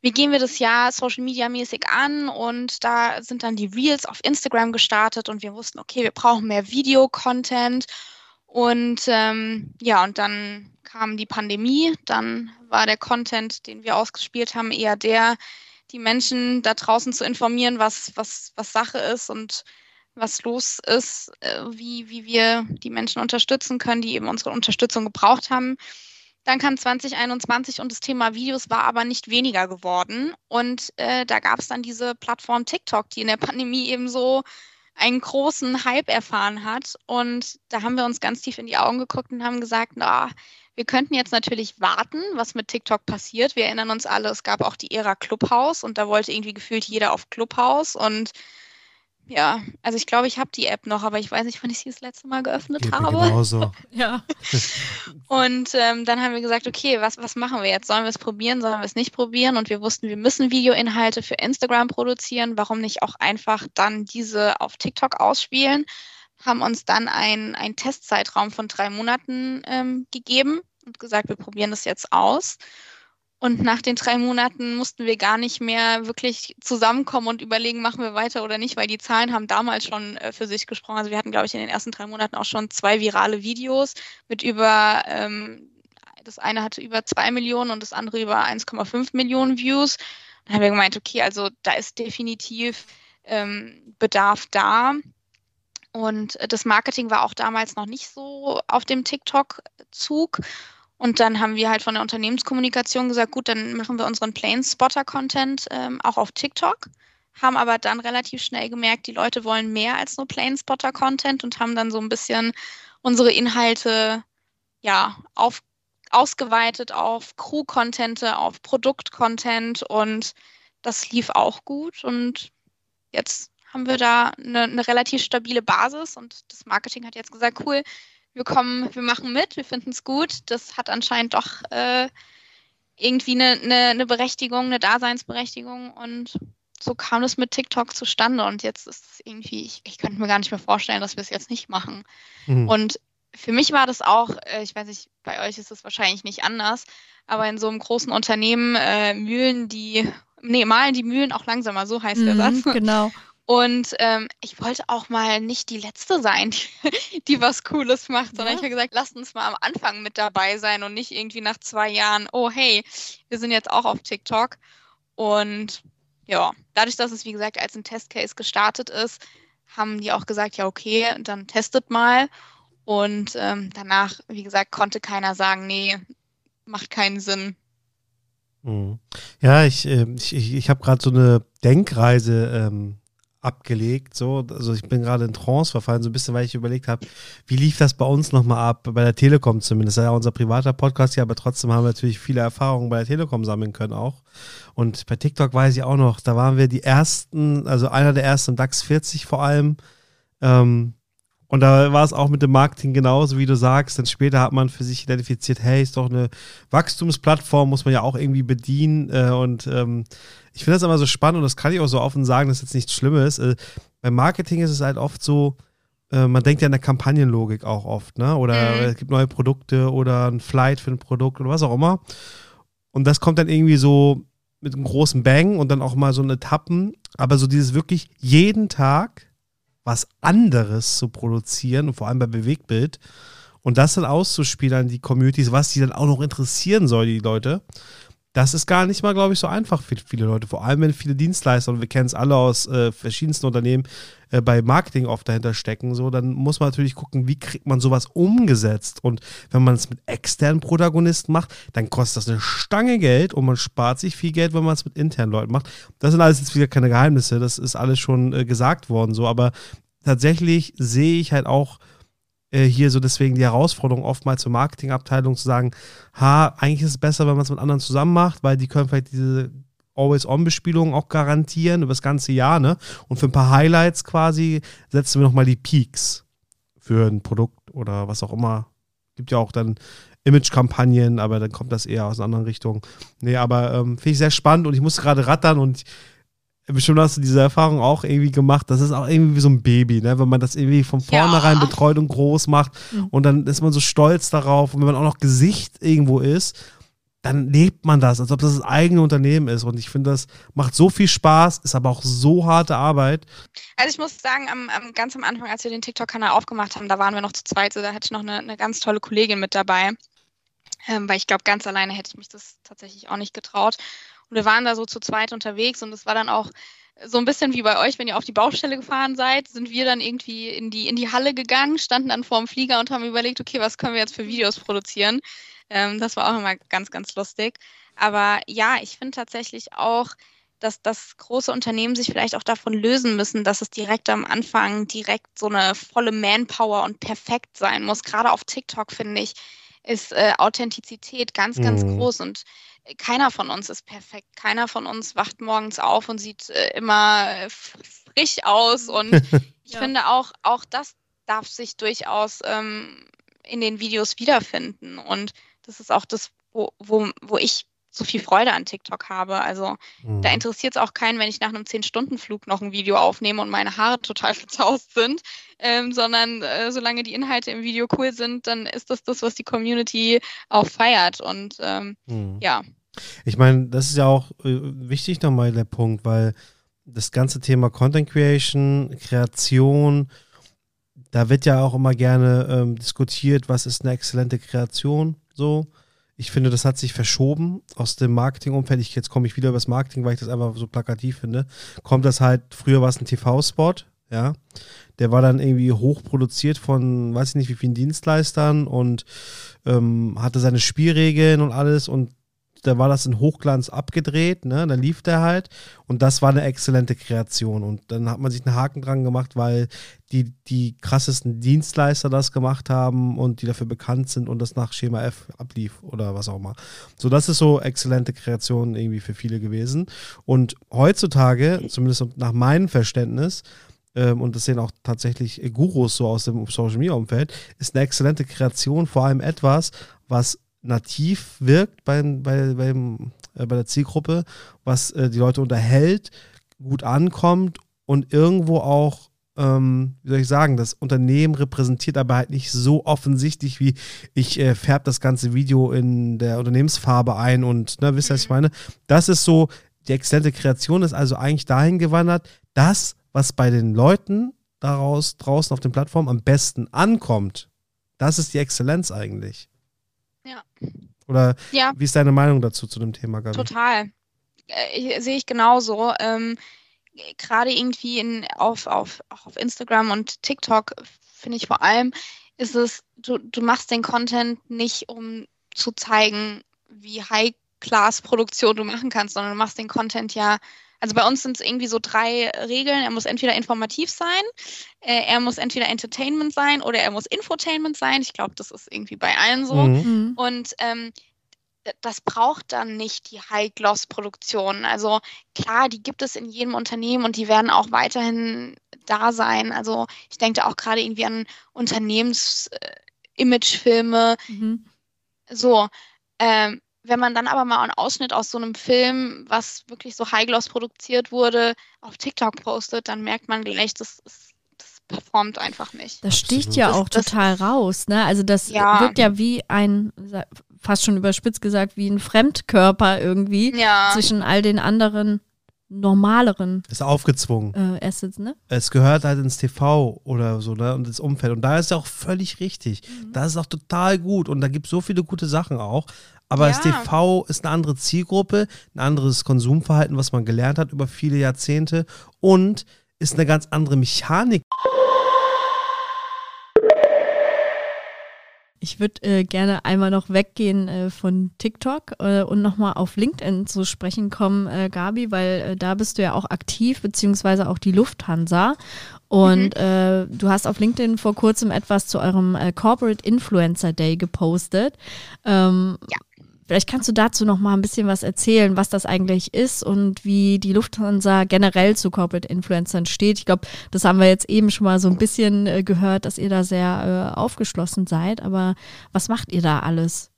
Wie gehen wir das Jahr Social Media mäßig an? Und da sind dann die Reels auf Instagram gestartet und wir wussten, okay, wir brauchen mehr Video-Content. Und ähm, ja, und dann kam die Pandemie, dann war der Content, den wir ausgespielt haben, eher der, die Menschen da draußen zu informieren, was, was, was Sache ist und was los ist, äh, wie, wie wir die Menschen unterstützen können, die eben unsere Unterstützung gebraucht haben. Dann kam 2021 und das Thema Videos war aber nicht weniger geworden. Und äh, da gab es dann diese Plattform TikTok, die in der Pandemie eben so einen großen Hype erfahren hat. Und da haben wir uns ganz tief in die Augen geguckt und haben gesagt, na, wir könnten jetzt natürlich warten, was mit TikTok passiert. Wir erinnern uns alle, es gab auch die Ära Clubhouse und da wollte irgendwie gefühlt jeder auf Clubhouse und ja, also ich glaube, ich habe die App noch, aber ich weiß nicht, wann ich sie das letzte Mal geöffnet Geht habe. Genauso. ja. Und ähm, dann haben wir gesagt, okay, was, was machen wir jetzt? Sollen wir es probieren, sollen wir es nicht probieren? Und wir wussten, wir müssen Videoinhalte für Instagram produzieren. Warum nicht auch einfach dann diese auf TikTok ausspielen? Haben uns dann einen Testzeitraum von drei Monaten ähm, gegeben und gesagt, wir probieren das jetzt aus. Und nach den drei Monaten mussten wir gar nicht mehr wirklich zusammenkommen und überlegen, machen wir weiter oder nicht, weil die Zahlen haben damals schon äh, für sich gesprochen. Also wir hatten, glaube ich, in den ersten drei Monaten auch schon zwei virale Videos mit über, ähm, das eine hatte über zwei Millionen und das andere über 1,5 Millionen Views. Dann haben wir gemeint, okay, also da ist definitiv ähm, Bedarf da. Und das Marketing war auch damals noch nicht so auf dem TikTok-Zug. Und dann haben wir halt von der Unternehmenskommunikation gesagt, gut, dann machen wir unseren Planespotter-Content ähm, auch auf TikTok, haben aber dann relativ schnell gemerkt, die Leute wollen mehr als nur Planespotter-Content und haben dann so ein bisschen unsere Inhalte ja auf, ausgeweitet auf Crew-Content, auf Produkt-Content und das lief auch gut und jetzt haben wir da eine, eine relativ stabile Basis und das Marketing hat jetzt gesagt, cool, wir kommen, wir machen mit, wir finden es gut. Das hat anscheinend doch äh, irgendwie eine, eine, eine Berechtigung, eine Daseinsberechtigung und so kam es mit TikTok zustande und jetzt ist es irgendwie, ich, ich könnte mir gar nicht mehr vorstellen, dass wir es jetzt nicht machen. Mhm. Und für mich war das auch, äh, ich weiß nicht, bei euch ist es wahrscheinlich nicht anders, aber in so einem großen Unternehmen äh, Mühlen, die, nee, malen die Mühlen auch langsamer, so heißt mhm, der Satz. Genau. Und ähm, ich wollte auch mal nicht die Letzte sein, die, die was Cooles macht, sondern ja. ich habe gesagt, lasst uns mal am Anfang mit dabei sein und nicht irgendwie nach zwei Jahren, oh hey, wir sind jetzt auch auf TikTok. Und ja, dadurch, dass es wie gesagt als ein Testcase gestartet ist, haben die auch gesagt, ja okay, dann testet mal. Und ähm, danach, wie gesagt, konnte keiner sagen, nee, macht keinen Sinn. Mhm. Ja, ich, äh, ich, ich habe gerade so eine Denkreise ähm, abgelegt. So. Also ich bin gerade in Trance verfallen, so ein bisschen, weil ich überlegt habe, wie lief das bei uns nochmal ab, bei der Telekom zumindest. Das ist ja unser privater Podcast hier, aber trotzdem haben wir natürlich viele Erfahrungen bei der Telekom sammeln können auch. Und bei TikTok weiß ich auch noch, da waren wir die ersten, also einer der ersten DAX 40 vor allem. Ähm, und da war es auch mit dem Marketing genauso, wie du sagst. Dann später hat man für sich identifiziert, hey, ist doch eine Wachstumsplattform, muss man ja auch irgendwie bedienen. Äh, und ähm, ich finde das immer so spannend und das kann ich auch so offen sagen, dass jetzt nichts Schlimmes. Äh, beim Marketing ist es halt oft so, äh, man denkt ja in der Kampagnenlogik auch oft, ne? Oder mhm. es gibt neue Produkte oder ein Flight für ein Produkt oder was auch immer. Und das kommt dann irgendwie so mit einem großen Bang und dann auch mal so in Etappen. Aber so dieses wirklich jeden Tag was anderes zu produzieren und vor allem bei Bewegtbild und das dann auszuspielen an die Communities, was die dann auch noch interessieren soll, die Leute das ist gar nicht mal, glaube ich, so einfach für viele Leute. Vor allem, wenn viele Dienstleister, und wir kennen es alle aus äh, verschiedensten Unternehmen, äh, bei Marketing oft dahinter stecken, so, dann muss man natürlich gucken, wie kriegt man sowas umgesetzt. Und wenn man es mit externen Protagonisten macht, dann kostet das eine Stange Geld und man spart sich viel Geld, wenn man es mit internen Leuten macht. Das sind alles jetzt wieder keine Geheimnisse, das ist alles schon äh, gesagt worden, so, aber tatsächlich sehe ich halt auch, äh, hier so deswegen die Herausforderung oftmals zur Marketingabteilung zu sagen, ha, eigentlich ist es besser, wenn man es mit anderen zusammen macht, weil die können vielleicht diese Always-On-Bespielung auch garantieren über das ganze Jahr, ne? Und für ein paar Highlights quasi setzen wir nochmal die Peaks für ein Produkt oder was auch immer. Gibt ja auch dann Image-Kampagnen, aber dann kommt das eher aus einer anderen Richtung. Nee, aber ähm, finde ich sehr spannend und ich muss gerade rattern und bestimmt hast du diese Erfahrung auch irgendwie gemacht. Das ist auch irgendwie wie so ein Baby, ne? wenn man das irgendwie von vornherein ja. betreut und groß macht mhm. und dann ist man so stolz darauf und wenn man auch noch Gesicht irgendwo ist, dann lebt man das, als ob das das eigene Unternehmen ist. Und ich finde, das macht so viel Spaß, ist aber auch so harte Arbeit. Also ich muss sagen, am, am ganz am Anfang, als wir den TikTok-Kanal aufgemacht haben, da waren wir noch zu zweit, so da hatte ich noch eine, eine ganz tolle Kollegin mit dabei. Ähm, weil ich glaube, ganz alleine hätte ich mich das tatsächlich auch nicht getraut. Und wir waren da so zu zweit unterwegs und es war dann auch so ein bisschen wie bei euch, wenn ihr auf die Baustelle gefahren seid, sind wir dann irgendwie in die, in die Halle gegangen, standen dann vor dem Flieger und haben überlegt, okay, was können wir jetzt für Videos produzieren? Ähm, das war auch immer ganz, ganz lustig. Aber ja, ich finde tatsächlich auch, dass, dass große Unternehmen sich vielleicht auch davon lösen müssen, dass es direkt am Anfang direkt so eine volle Manpower und perfekt sein muss. Gerade auf TikTok, finde ich, ist äh, Authentizität ganz, ganz mhm. groß und keiner von uns ist perfekt. Keiner von uns wacht morgens auf und sieht äh, immer frisch aus. Und ich ja. finde auch, auch das darf sich durchaus ähm, in den Videos wiederfinden. Und das ist auch das, wo, wo, wo ich so viel Freude an TikTok habe. Also mhm. da interessiert es auch keinen, wenn ich nach einem 10-Stunden-Flug noch ein Video aufnehme und meine Haare total verzaust sind, ähm, sondern äh, solange die Inhalte im Video cool sind, dann ist das das, was die Community auch feiert. Und ähm, mhm. ja. Ich meine, das ist ja auch äh, wichtig nochmal der Punkt, weil das ganze Thema Content Creation, Kreation, da wird ja auch immer gerne ähm, diskutiert, was ist eine exzellente Kreation so. Ich finde, das hat sich verschoben aus dem Marketingumfeld. Ich, jetzt komme ich wieder über das Marketing, weil ich das einfach so plakativ finde. Kommt das halt, früher war es ein TV-Spot, ja. Der war dann irgendwie hochproduziert von, weiß ich nicht, wie vielen Dienstleistern und ähm, hatte seine Spielregeln und alles und da war das in Hochglanz abgedreht, ne? Dann lief der halt und das war eine exzellente Kreation. Und dann hat man sich einen Haken dran gemacht, weil die, die krassesten Dienstleister das gemacht haben und die dafür bekannt sind und das nach Schema F ablief oder was auch immer. So, das ist so exzellente Kreation irgendwie für viele gewesen. Und heutzutage, zumindest nach meinem Verständnis, ähm, und das sehen auch tatsächlich Gurus so aus dem Social Media Umfeld, ist eine exzellente Kreation vor allem etwas, was nativ wirkt bei, bei, beim, äh, bei der Zielgruppe, was äh, die Leute unterhält, gut ankommt und irgendwo auch, ähm, wie soll ich sagen, das Unternehmen repräsentiert aber halt nicht so offensichtlich wie ich äh, färbe das ganze Video in der Unternehmensfarbe ein und, ne, wisst ihr, was ich mhm. meine? Das ist so, die exzellente Kreation ist also eigentlich dahin gewandert, das, was bei den Leuten daraus draußen auf den Plattformen am besten ankommt, das ist die Exzellenz eigentlich. Oder ja. wie ist deine Meinung dazu zu dem Thema, Gabi? Total. Äh, sehe ich genauso. Ähm, Gerade irgendwie in, auf, auf, auch auf Instagram und TikTok finde ich vor allem, ist es, du, du machst den Content nicht, um zu zeigen, wie High-Class-Produktion du machen kannst, sondern du machst den Content ja, Also bei uns sind es irgendwie so drei Regeln. Er muss entweder informativ sein, äh, er muss entweder Entertainment sein oder er muss Infotainment sein. Ich glaube, das ist irgendwie bei allen so. Mhm. Mhm. Und ähm, das braucht dann nicht die High-Gloss-Produktion. Also klar, die gibt es in jedem Unternehmen und die werden auch weiterhin da sein. Also ich denke da auch gerade irgendwie an Unternehmens-Imagefilme. Mhm. So, ähm, wenn man dann aber mal einen Ausschnitt aus so einem Film, was wirklich so High-Gloss produziert wurde, auf TikTok postet, dann merkt man gleich, das, ist, das performt einfach nicht. Das sticht Absolut. ja Das- auch das- total raus, ne? Also das Ja. wirkt ja wie ein, fast schon überspitzt gesagt, wie ein Fremdkörper irgendwie Ja, zwischen all den anderen normaleren Ist aufgezwungen. äh, Assets, ne? Es gehört halt ins TV oder so, ne? Und ins Umfeld. Und da ist es auch völlig richtig. Mhm. Da ist es auch total gut. Und da gibt es so viele gute Sachen auch. Aber das Ja. TV ist eine andere Zielgruppe, ein anderes Konsumverhalten, was man gelernt hat über viele Jahrzehnte und ist eine ganz andere Mechanik. Ich würde äh, gerne einmal noch weggehen äh, von TikTok äh, und nochmal auf LinkedIn zu sprechen kommen, äh, Gabi, weil äh, da bist du ja auch aktiv, beziehungsweise auch die Lufthansa. Und äh, du hast auf LinkedIn vor kurzem etwas zu eurem äh, Corporate Influencer Day gepostet. Ähm, Ja. Vielleicht kannst du dazu noch mal ein bisschen was erzählen, was das eigentlich ist und wie die Lufthansa generell zu Corporate Influencern steht. Ich glaube, das haben wir jetzt eben schon mal so ein bisschen äh, gehört, dass ihr da sehr äh, aufgeschlossen seid. Aber was macht ihr da alles?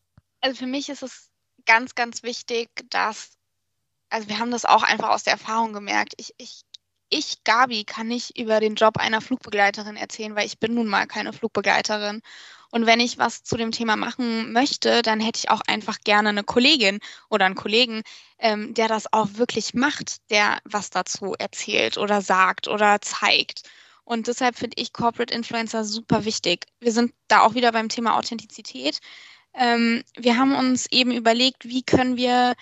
also für mich ist es ganz, ganz wichtig, dass, also wir haben das auch einfach aus der Erfahrung gemerkt. Ich, ich, ich, Gabi, kann nicht über den Job einer Flugbegleiterin erzählen, weil ich bin nun mal keine Flugbegleiterin. Und wenn ich was zu dem Thema machen möchte, dann hätte ich auch einfach gerne eine Kollegin oder einen Kollegen, ähm, der das auch wirklich macht, der was dazu erzählt oder sagt oder zeigt. Und deshalb finde ich Corporate Influencer super wichtig. Wir sind da auch wieder beim Thema Authentizität. Ähm, wir haben uns eben überlegt, wie können wir,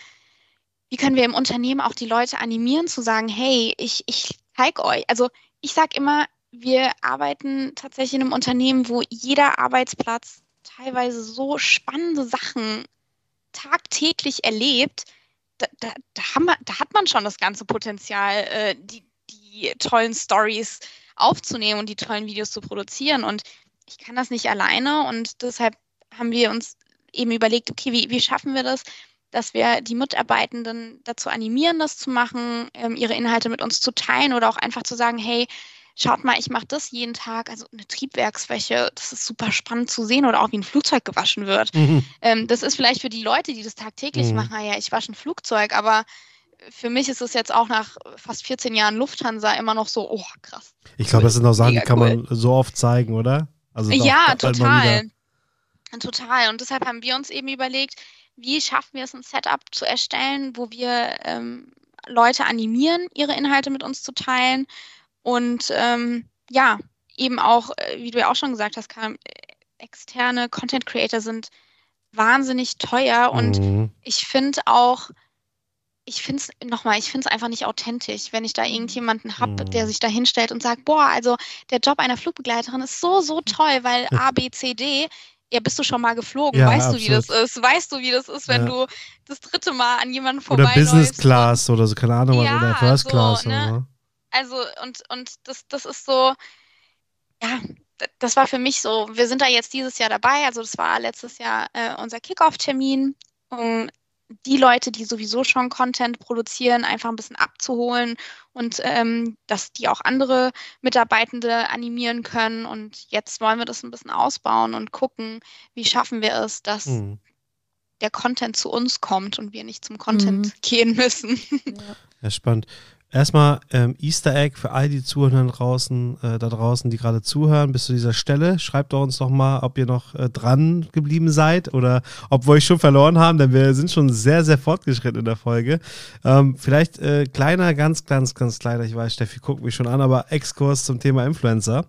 wie können wir im Unternehmen auch die Leute animieren zu sagen, hey, ich, ich zeige euch. Also ich sage immer, wir arbeiten tatsächlich in einem Unternehmen, wo jeder Arbeitsplatz teilweise so spannende Sachen tagtäglich erlebt. Da, da, da, wir, da hat man schon das ganze Potenzial, äh, die, die tollen Stories aufzunehmen und die tollen Videos zu produzieren. Und ich kann das nicht alleine und deshalb haben wir uns eben überlegt, okay, wie, wie schaffen wir das, dass wir die Mitarbeitenden dazu animieren, das zu machen, ähm, ihre Inhalte mit uns zu teilen oder auch einfach zu sagen, hey, schaut mal, ich mache das jeden Tag, also eine Triebwerksfläche, das ist super spannend zu sehen oder auch wie ein Flugzeug gewaschen wird. Ähm, das ist vielleicht für die Leute, die das tagtäglich Mhm. machen, ah ja, ich wasche ein Flugzeug, aber für mich ist es jetzt auch nach fast 14 Jahren Lufthansa immer noch so, oh, krass. Ich glaube, das sind auch Sachen, die kann cool. man so oft zeigen, oder? Also Ja, total. Total. Und deshalb haben wir uns eben überlegt, wie schaffen wir es, ein Setup zu erstellen, wo wir ähm, Leute animieren, ihre Inhalte mit uns zu teilen. Und ähm, ja, eben auch, äh, wie du ja auch schon gesagt hast, Karim, äh, externe Content Creator sind wahnsinnig teuer und Mhm. ich finde auch, ich finde es nochmal, ich finde es einfach nicht authentisch, wenn ich da irgendjemanden habe, Mhm. der sich da hinstellt und sagt, boah, also der Job einer Flugbegleiterin ist so, so toll, weil A, B, C, D, ja, bist du schon mal geflogen, Ja, weißt du, wie das absolut. ist, weißt du, wie das ist, wenn Ja. du das dritte Mal an jemanden Oder vorbeiläufst. Business Class oder so, keine Ahnung, was, Ja, oder First so, Class ne? oder so. Also, und, und das, das ist so, ja, das war für mich so, wir sind da jetzt dieses Jahr dabei, also das war letztes Jahr äh, unser Kickoff-Termin, um die Leute, die sowieso schon Content produzieren, einfach ein bisschen abzuholen und ähm, dass die auch andere Mitarbeitende animieren können. Und jetzt wollen wir das ein bisschen ausbauen und gucken, wie schaffen wir es, dass Mhm. der Content zu uns kommt und wir nicht zum Content gehen müssen. Ja, spannend. Erstmal ähm, Easter Egg für all die Zuhörer draußen, äh, da draußen, die gerade zuhören, bis zu dieser Stelle. Schreibt doch uns doch mal, ob ihr noch äh, dran geblieben seid oder ob wir euch schon verloren haben, denn wir sind schon sehr, sehr fortgeschritten in der Folge. Ähm, vielleicht äh, kleiner, ganz, ganz, ganz kleiner, ich weiß, Steffi guckt mich schon an, aber Exkurs zum Thema Influencer.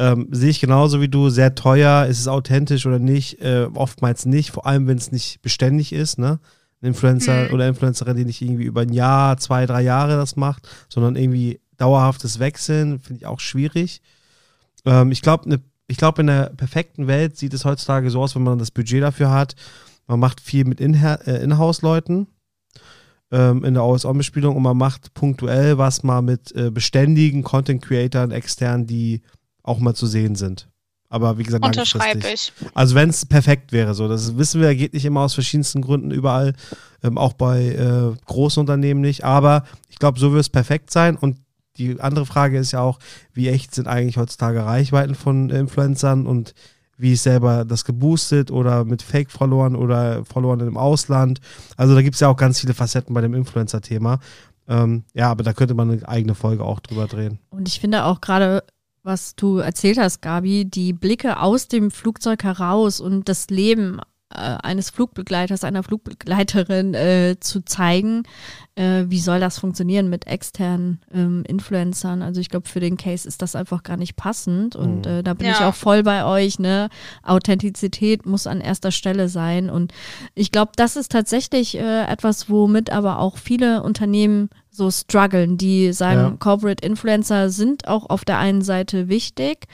Ähm, sehe ich genauso wie du, sehr teuer, ist es authentisch oder nicht? Äh, oftmals nicht, vor allem wenn es nicht beständig ist, ne? Ein Influencer Mhm. oder Influencerin, die nicht irgendwie über ein Jahr, zwei, drei Jahre das macht, sondern irgendwie dauerhaftes Wechseln, finde ich auch schwierig. Ähm, ich glaube, ne, ich glaube, in der perfekten Welt sieht es heutzutage so aus, wenn man das Budget dafür hat. Man macht viel mit äh, Inhouse-Leuten. ähm, in der OS-On-Bespielung und man macht punktuell was mal mit äh, beständigen Content-Creatern extern, die auch mal zu sehen sind. Aber wie gesagt, Unterschreibe ich. Also wenn es perfekt wäre, so. Das wissen wir, geht nicht immer aus verschiedensten Gründen überall, ähm, auch bei äh, großen Unternehmen nicht. Aber ich glaube, so wird es perfekt sein. Und die andere Frage ist ja auch, wie echt sind eigentlich heutzutage Reichweiten von Influencern und wie ist selber das geboostet oder mit Fake-Followern oder Followern im Ausland. Also da gibt es ja auch ganz viele Facetten bei dem Influencer-Thema. Ähm, ja, aber da könnte man eine eigene Folge auch drüber drehen. Und ich finde auch gerade was du erzählt hast, Gabi, die Blicke aus dem Flugzeug heraus und das Leben eines Flugbegleiters, einer Flugbegleiterin äh, zu zeigen, äh, wie soll das funktionieren mit externen ähm, Influencern. Also ich glaube, für den Case ist das einfach gar nicht passend und mhm. äh, da bin ja. ich auch voll bei euch. Ne? Authentizität muss an erster Stelle sein und ich glaube, das ist tatsächlich äh, etwas, womit aber auch viele Unternehmen so strugglen, die sagen, ja. Corporate Influencer sind auch auf der einen Seite wichtig,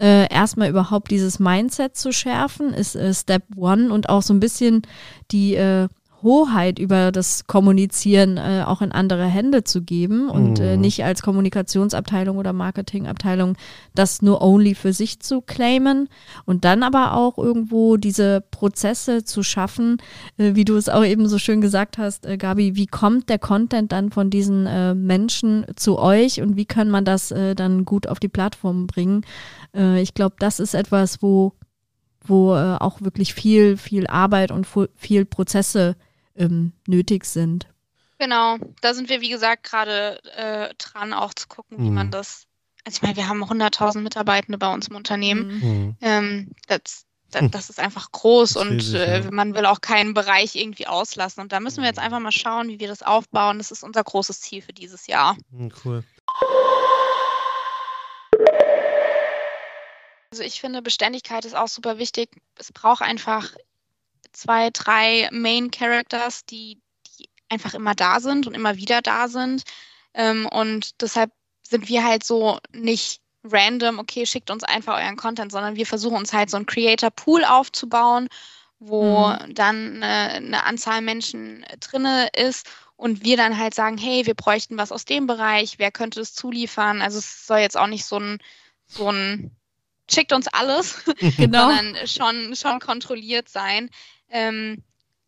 äh, erstmal überhaupt dieses Mindset zu schärfen, ist äh, Step One und auch so ein bisschen die äh, Hoheit über das Kommunizieren äh, auch in andere Hände zu geben und äh, mhm. äh, nicht als Kommunikationsabteilung oder Marketingabteilung das nur only für sich zu claimen und dann aber auch irgendwo diese Prozesse zu schaffen, äh, wie du es auch eben so schön gesagt hast, äh, Gabi, wie kommt der Content dann von diesen äh, Menschen zu euch und wie kann man das dann gut auf die Plattform bringen? Ich glaube, das ist etwas, wo wo auch wirklich viel, viel Arbeit und viel Prozesse ähm, nötig sind. Genau, da sind wir, wie gesagt, gerade äh, dran, auch zu gucken, wie man mhm. das. Also ich meine, wir haben 100.000 Mitarbeitende bei uns im Unternehmen. Mhm. mhm. Ähm, das, das, hm. das, ist einfach groß das und riesig, äh, man will auch keinen Bereich irgendwie auslassen. Und da müssen wir jetzt mhm. einfach mal schauen, wie wir das aufbauen. Das ist unser großes Ziel für dieses Jahr. Cool. Also ich finde, Beständigkeit ist auch super wichtig. Es braucht einfach zwei, drei Main Characters, die, die einfach immer da sind und immer wieder da sind. Ähm, und deshalb sind wir halt so nicht random, okay, schickt uns einfach euren Content, sondern wir versuchen uns halt so ein Creator Pool aufzubauen, wo mhm. dann eine, eine, Anzahl Menschen drinne ist und wir dann halt sagen, hey, wir bräuchten was aus dem Bereich, wer könnte es zuliefern? Also es soll jetzt auch nicht so ein, so ein schickt uns alles, genau. sondern schon, schon kontrolliert sein. Ähm,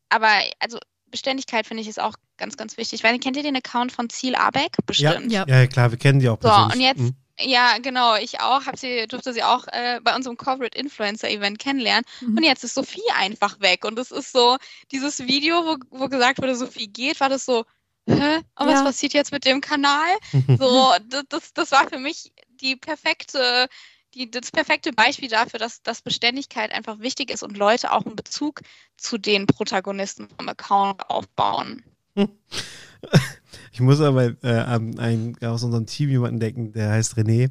aber also Beständigkeit finde ich ist auch ganz, ganz wichtig. Weil kennt ihr den Account von Ziel Abeck? Bestimmt. Ja, ja. ja klar, wir kennen die auch persönlich. So, und jetzt, mhm. ja, genau, ich auch, hab sie, durfte sie auch äh, bei unserem Corporate Influencer Event kennenlernen. Mhm. Und jetzt ist Sophie einfach weg. Und es ist so, dieses Video, wo, wo gesagt wurde, Sophie geht, war das so, hä? Und ja. was passiert jetzt mit dem Kanal? so, das, das war für mich die perfekte die, das perfekte Beispiel dafür, dass, dass Beständigkeit einfach wichtig ist und Leute auch einen Bezug zu den Protagonisten vom Account aufbauen. Ich muss aber äh, einen, aus unserem Team jemanden denken, der heißt René.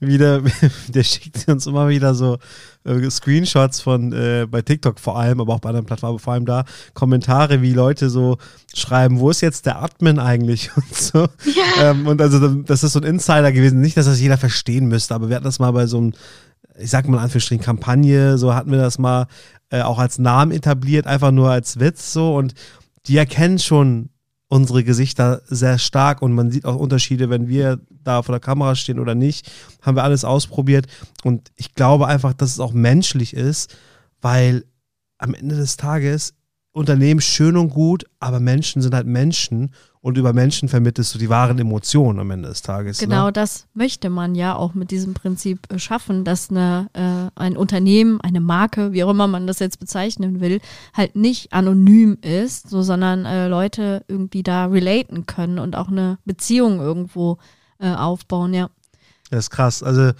Wieder, der schickt uns immer wieder so äh, Screenshots von äh, bei TikTok vor allem, aber auch bei anderen Plattformen, vor allem da Kommentare, wie Leute so schreiben, wo ist jetzt der Admin eigentlich und so. Ja. Ähm, und also das ist so ein Insider gewesen. Nicht, dass das jeder verstehen müsste, aber wir hatten das mal bei so einem, ich sag mal in Anführungsstrichen, Kampagne, so hatten wir das mal äh, auch als Namen etabliert, einfach nur als Witz so und die erkennen schon unsere Gesichter sehr stark und man sieht auch Unterschiede, wenn wir da vor der Kamera stehen oder nicht. Haben wir alles ausprobiert und ich glaube einfach, dass es auch menschlich ist, weil am Ende des Tages Unternehmen schön und gut, aber Menschen sind halt Menschen und über Menschen vermittelst du die wahren Emotionen am Ende des Tages. Ne? Genau ne? das möchte man ja auch mit diesem Prinzip äh, schaffen, dass eine, äh, ein Unternehmen, eine Marke, wie auch immer man das jetzt bezeichnen will, halt nicht anonym ist, so, sondern äh, Leute irgendwie da relaten können und auch eine Beziehung irgendwo äh, aufbauen, ja. Das ist krass. Also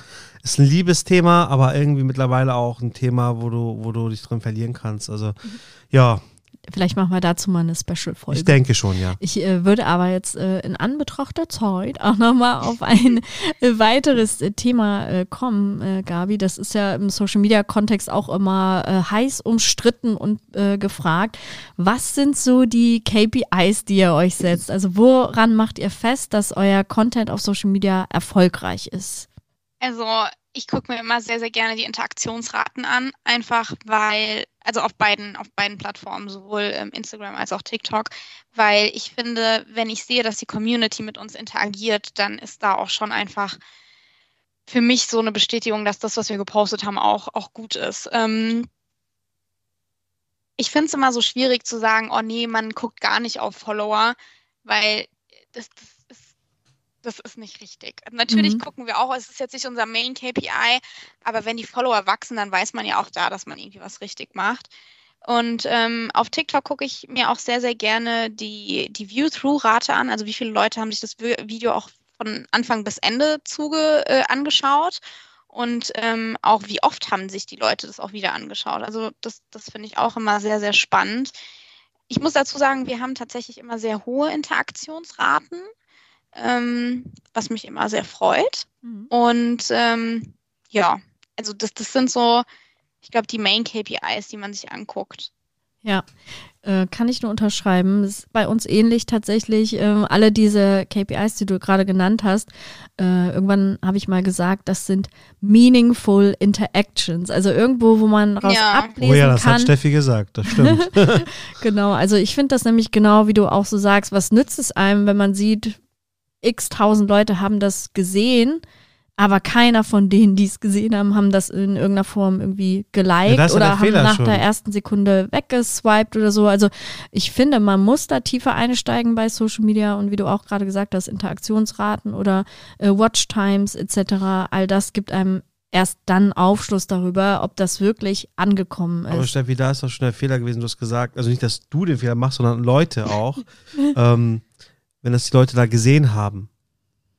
ist ein Liebesthema, aber irgendwie mittlerweile auch ein Thema, wo du, wo du dich drin verlieren kannst. Also mhm. ja, Vielleicht machen wir dazu mal eine Special-Folge. Ich denke schon, ja. Ich äh, würde aber jetzt äh, in Anbetracht der Zeit auch nochmal auf ein äh, weiteres äh, Thema äh, kommen, äh, Gabi. Das ist ja im Social-Media-Kontext auch immer heiß umstritten und gefragt. Was sind so die KPIs, die ihr euch setzt? Also woran macht ihr fest, dass euer Content auf Social Media erfolgreich ist? Also ich gucke mir immer sehr, sehr gerne die Interaktionsraten an, einfach weil also auf beiden, auf beiden Plattformen, sowohl ähm, Instagram als auch TikTok, weil ich finde, wenn ich sehe, dass die Community mit uns interagiert, dann ist da auch schon einfach für mich so eine Bestätigung, dass das, was wir gepostet haben, auch, auch gut ist. Ähm, ich finde es immer so schwierig zu sagen, oh nee, man guckt gar nicht auf Follower, weil das, das das ist nicht richtig. Natürlich mhm. gucken wir auch, es ist jetzt nicht unser Main KPI, aber wenn die Follower wachsen, dann weiß man ja auch da, dass man irgendwie was richtig macht. Und ähm, auf TikTok gucke ich mir auch sehr, sehr gerne die, die View-Through-Rate an, also wie viele Leute haben sich das Video auch von Anfang bis Ende zuge äh, angeschaut und ähm, auch wie oft haben sich die Leute das auch wieder angeschaut. Also das, das finde ich auch immer sehr, sehr spannend. Ich muss dazu sagen, wir haben tatsächlich immer sehr hohe Interaktionsraten, ähm, was mich immer sehr freut. Mhm. Und ähm, ja, also das, das sind so, ich glaube, die Main KPIs, die man sich anguckt. Ja, äh, kann ich nur unterschreiben. Das ist bei uns ähnlich tatsächlich. Äh, alle diese KPIs, die du gerade genannt hast, äh, irgendwann habe ich mal gesagt, das sind meaningful interactions. Also irgendwo, wo man raus ja. ablesen kann. Oh ja, das kann. hat Steffi gesagt, das stimmt. genau, also ich finde das nämlich genau, wie du auch so sagst, was nützt es einem, wenn man sieht, x tausend Leute haben das gesehen aber keiner von denen, die es gesehen haben, haben das in irgendeiner Form irgendwie geliked ja, oder haben nach schon. der ersten Sekunde weggeswiped oder so. Also ich finde, man muss da tiefer einsteigen bei Social Media und wie du auch gerade gesagt hast, Interaktionsraten oder äh, Watchtimes etc. All das gibt einem erst dann Aufschluss darüber, ob das wirklich angekommen ist. Aber Steffi, da ist doch schon der Fehler gewesen, du hast gesagt, also nicht, dass du den Fehler machst, sondern Leute auch, ähm, wenn das die Leute da gesehen haben.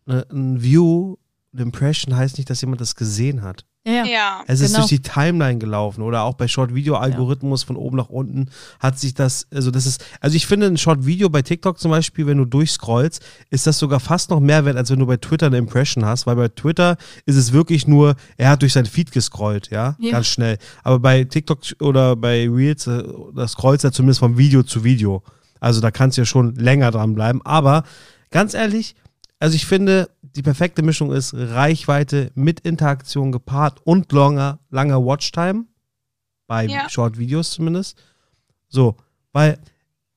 Ne, ein View eine Impression heißt nicht, dass jemand das gesehen hat. Ja, ja. Es ist genau. durch die Timeline gelaufen oder auch bei Short-Video-Algorithmus ja. von oben nach unten hat sich das, also das ist, also ich finde ein Short-Video bei TikTok zum Beispiel, wenn du durchscrollst, ist das sogar fast noch mehr wert, als wenn du bei Twitter eine Impression hast, weil bei Twitter ist es wirklich nur, er hat durch sein Feed gescrollt, ja, ja. ganz schnell. Aber bei TikTok oder bei Reels, äh, da scrollst du ja zumindest von Video zu Video. Also da kannst du ja schon länger dranbleiben. Aber ganz ehrlich, also ich finde, die perfekte Mischung ist Reichweite mit Interaktion gepaart und langer, langer Watchtime. Bei ja. Short-Videos zumindest. So, weil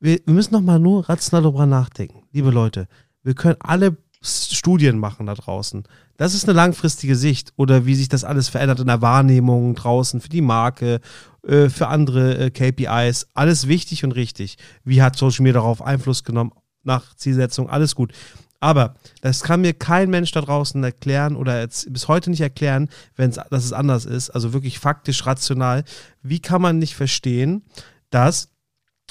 wir, wir müssen nochmal nur rational darüber nachdenken. Liebe Leute, wir können alle Studien machen da draußen. Das ist eine langfristige Sicht oder wie sich das alles verändert in der Wahrnehmung draußen für die Marke, äh, für andere äh, KPIs. Alles wichtig und richtig. Wie hat Social Media darauf Einfluss genommen nach Zielsetzung? Alles gut. Aber das kann mir kein Mensch da draußen erklären oder jetzt bis heute nicht erklären, wenn es, dass es anders ist. Also wirklich faktisch, rational. Wie kann man nicht verstehen, dass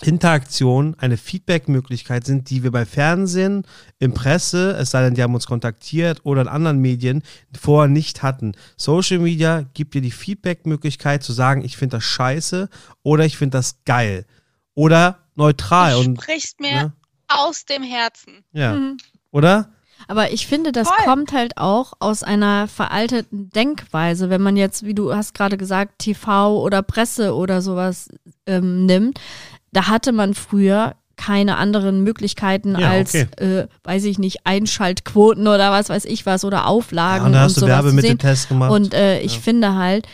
Interaktion eine Feedback-Möglichkeit sind, die wir bei Fernsehen, im Presse, es sei denn, die haben uns kontaktiert oder in anderen Medien vorher nicht hatten. Social Media gibt dir die Feedback-Möglichkeit zu sagen, ich finde das scheiße oder ich finde das geil oder neutral. Du und, sprichst mir ne? aus dem Herzen. Ja. Mhm oder? Aber ich finde, das Voll. kommt halt auch aus einer veralteten Denkweise, wenn man jetzt, wie du hast gerade gesagt, TV oder Presse oder sowas ähm, nimmt. Da hatte man früher keine anderen Möglichkeiten ja, als, okay. äh, weiß ich nicht, Einschaltquoten oder was weiß ich was oder Auflagen. Ja, und da hast und du Werbemitteltest gemacht. Und äh, ich ja. finde halt,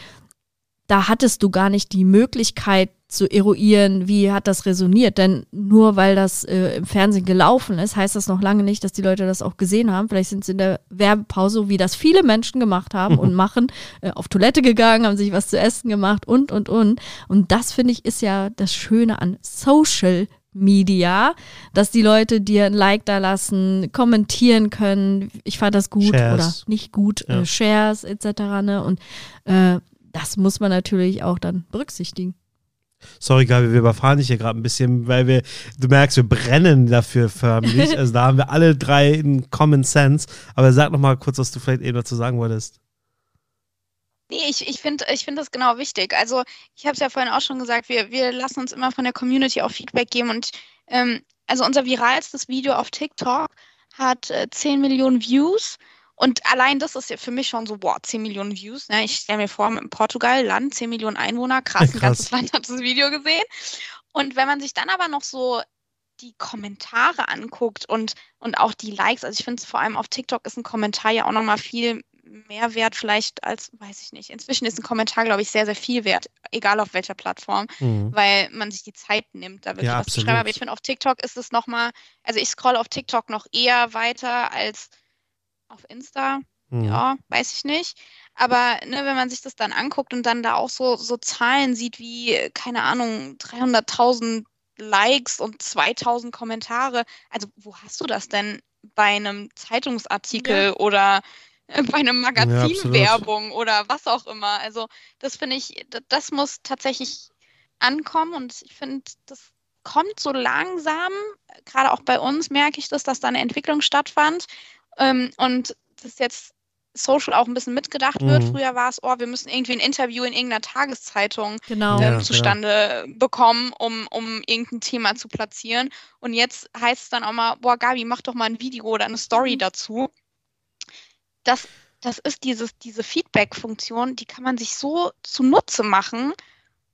da hattest du gar nicht die Möglichkeit, zu eruieren, wie hat das resoniert. Denn nur weil das äh, im Fernsehen gelaufen ist, heißt das noch lange nicht, dass die Leute das auch gesehen haben. Vielleicht sind sie in der Werbepause, wie das viele Menschen gemacht haben und machen, äh, auf Toilette gegangen, haben sich was zu essen gemacht und, und, und. Und das finde ich ist ja das Schöne an Social Media, dass die Leute dir ein Like da lassen, kommentieren können. Ich fand das gut Shares. oder nicht gut, ja. äh, Shares etc. Ne? Und äh, das muss man natürlich auch dann berücksichtigen. Sorry, Gabi, wir überfahren dich hier gerade ein bisschen, weil wir, du merkst, wir brennen dafür förmlich. Also da haben wir alle drei einen Common Sense. Aber sag noch mal kurz, was du vielleicht eben dazu sagen wolltest. Nee, ich, ich finde ich find das genau wichtig. Also ich habe es ja vorhin auch schon gesagt, wir, wir lassen uns immer von der Community auch Feedback geben. Und ähm, also unser viralstes Video auf TikTok hat äh, 10 Millionen Views und allein das ist ja für mich schon so, boah, 10 Millionen Views. Ne? Ich stelle mir vor, in Portugal, Land, 10 Millionen Einwohner, krass, ein ganzes Land hat das Video gesehen. Und wenn man sich dann aber noch so die Kommentare anguckt und, und auch die Likes, also ich finde vor allem auf TikTok ist ein Kommentar ja auch nochmal viel mehr wert vielleicht als, weiß ich nicht. Inzwischen ist ein Kommentar, glaube ich, sehr, sehr viel wert, egal auf welcher Plattform, mhm. weil man sich die Zeit nimmt, da wirklich ja, was absolut. zu schreiben. Aber ich finde, auf TikTok ist es nochmal, also ich scroll auf TikTok noch eher weiter als auf Insta. Mhm. Ja, weiß ich nicht. Aber ne, wenn man sich das dann anguckt und dann da auch so, so Zahlen sieht wie, keine Ahnung, 300.000 Likes und 2000 Kommentare, also wo hast du das denn bei einem Zeitungsartikel ja. oder bei einem Magazinwerbung ja, oder was auch immer? Also das finde ich, das muss tatsächlich ankommen und ich finde, das kommt so langsam, gerade auch bei uns merke ich das, dass da eine Entwicklung stattfand ähm, und das jetzt Social auch ein bisschen mitgedacht wird. Mhm. Früher war es, oh, wir müssen irgendwie ein Interview in irgendeiner Tageszeitung genau. ähm, ja, zustande ja. bekommen, um, um irgendein Thema zu platzieren. Und jetzt heißt es dann auch mal, boah, Gabi, mach doch mal ein Video oder eine Story mhm. dazu. Das, das ist dieses, diese Feedback-Funktion, die kann man sich so zunutze machen,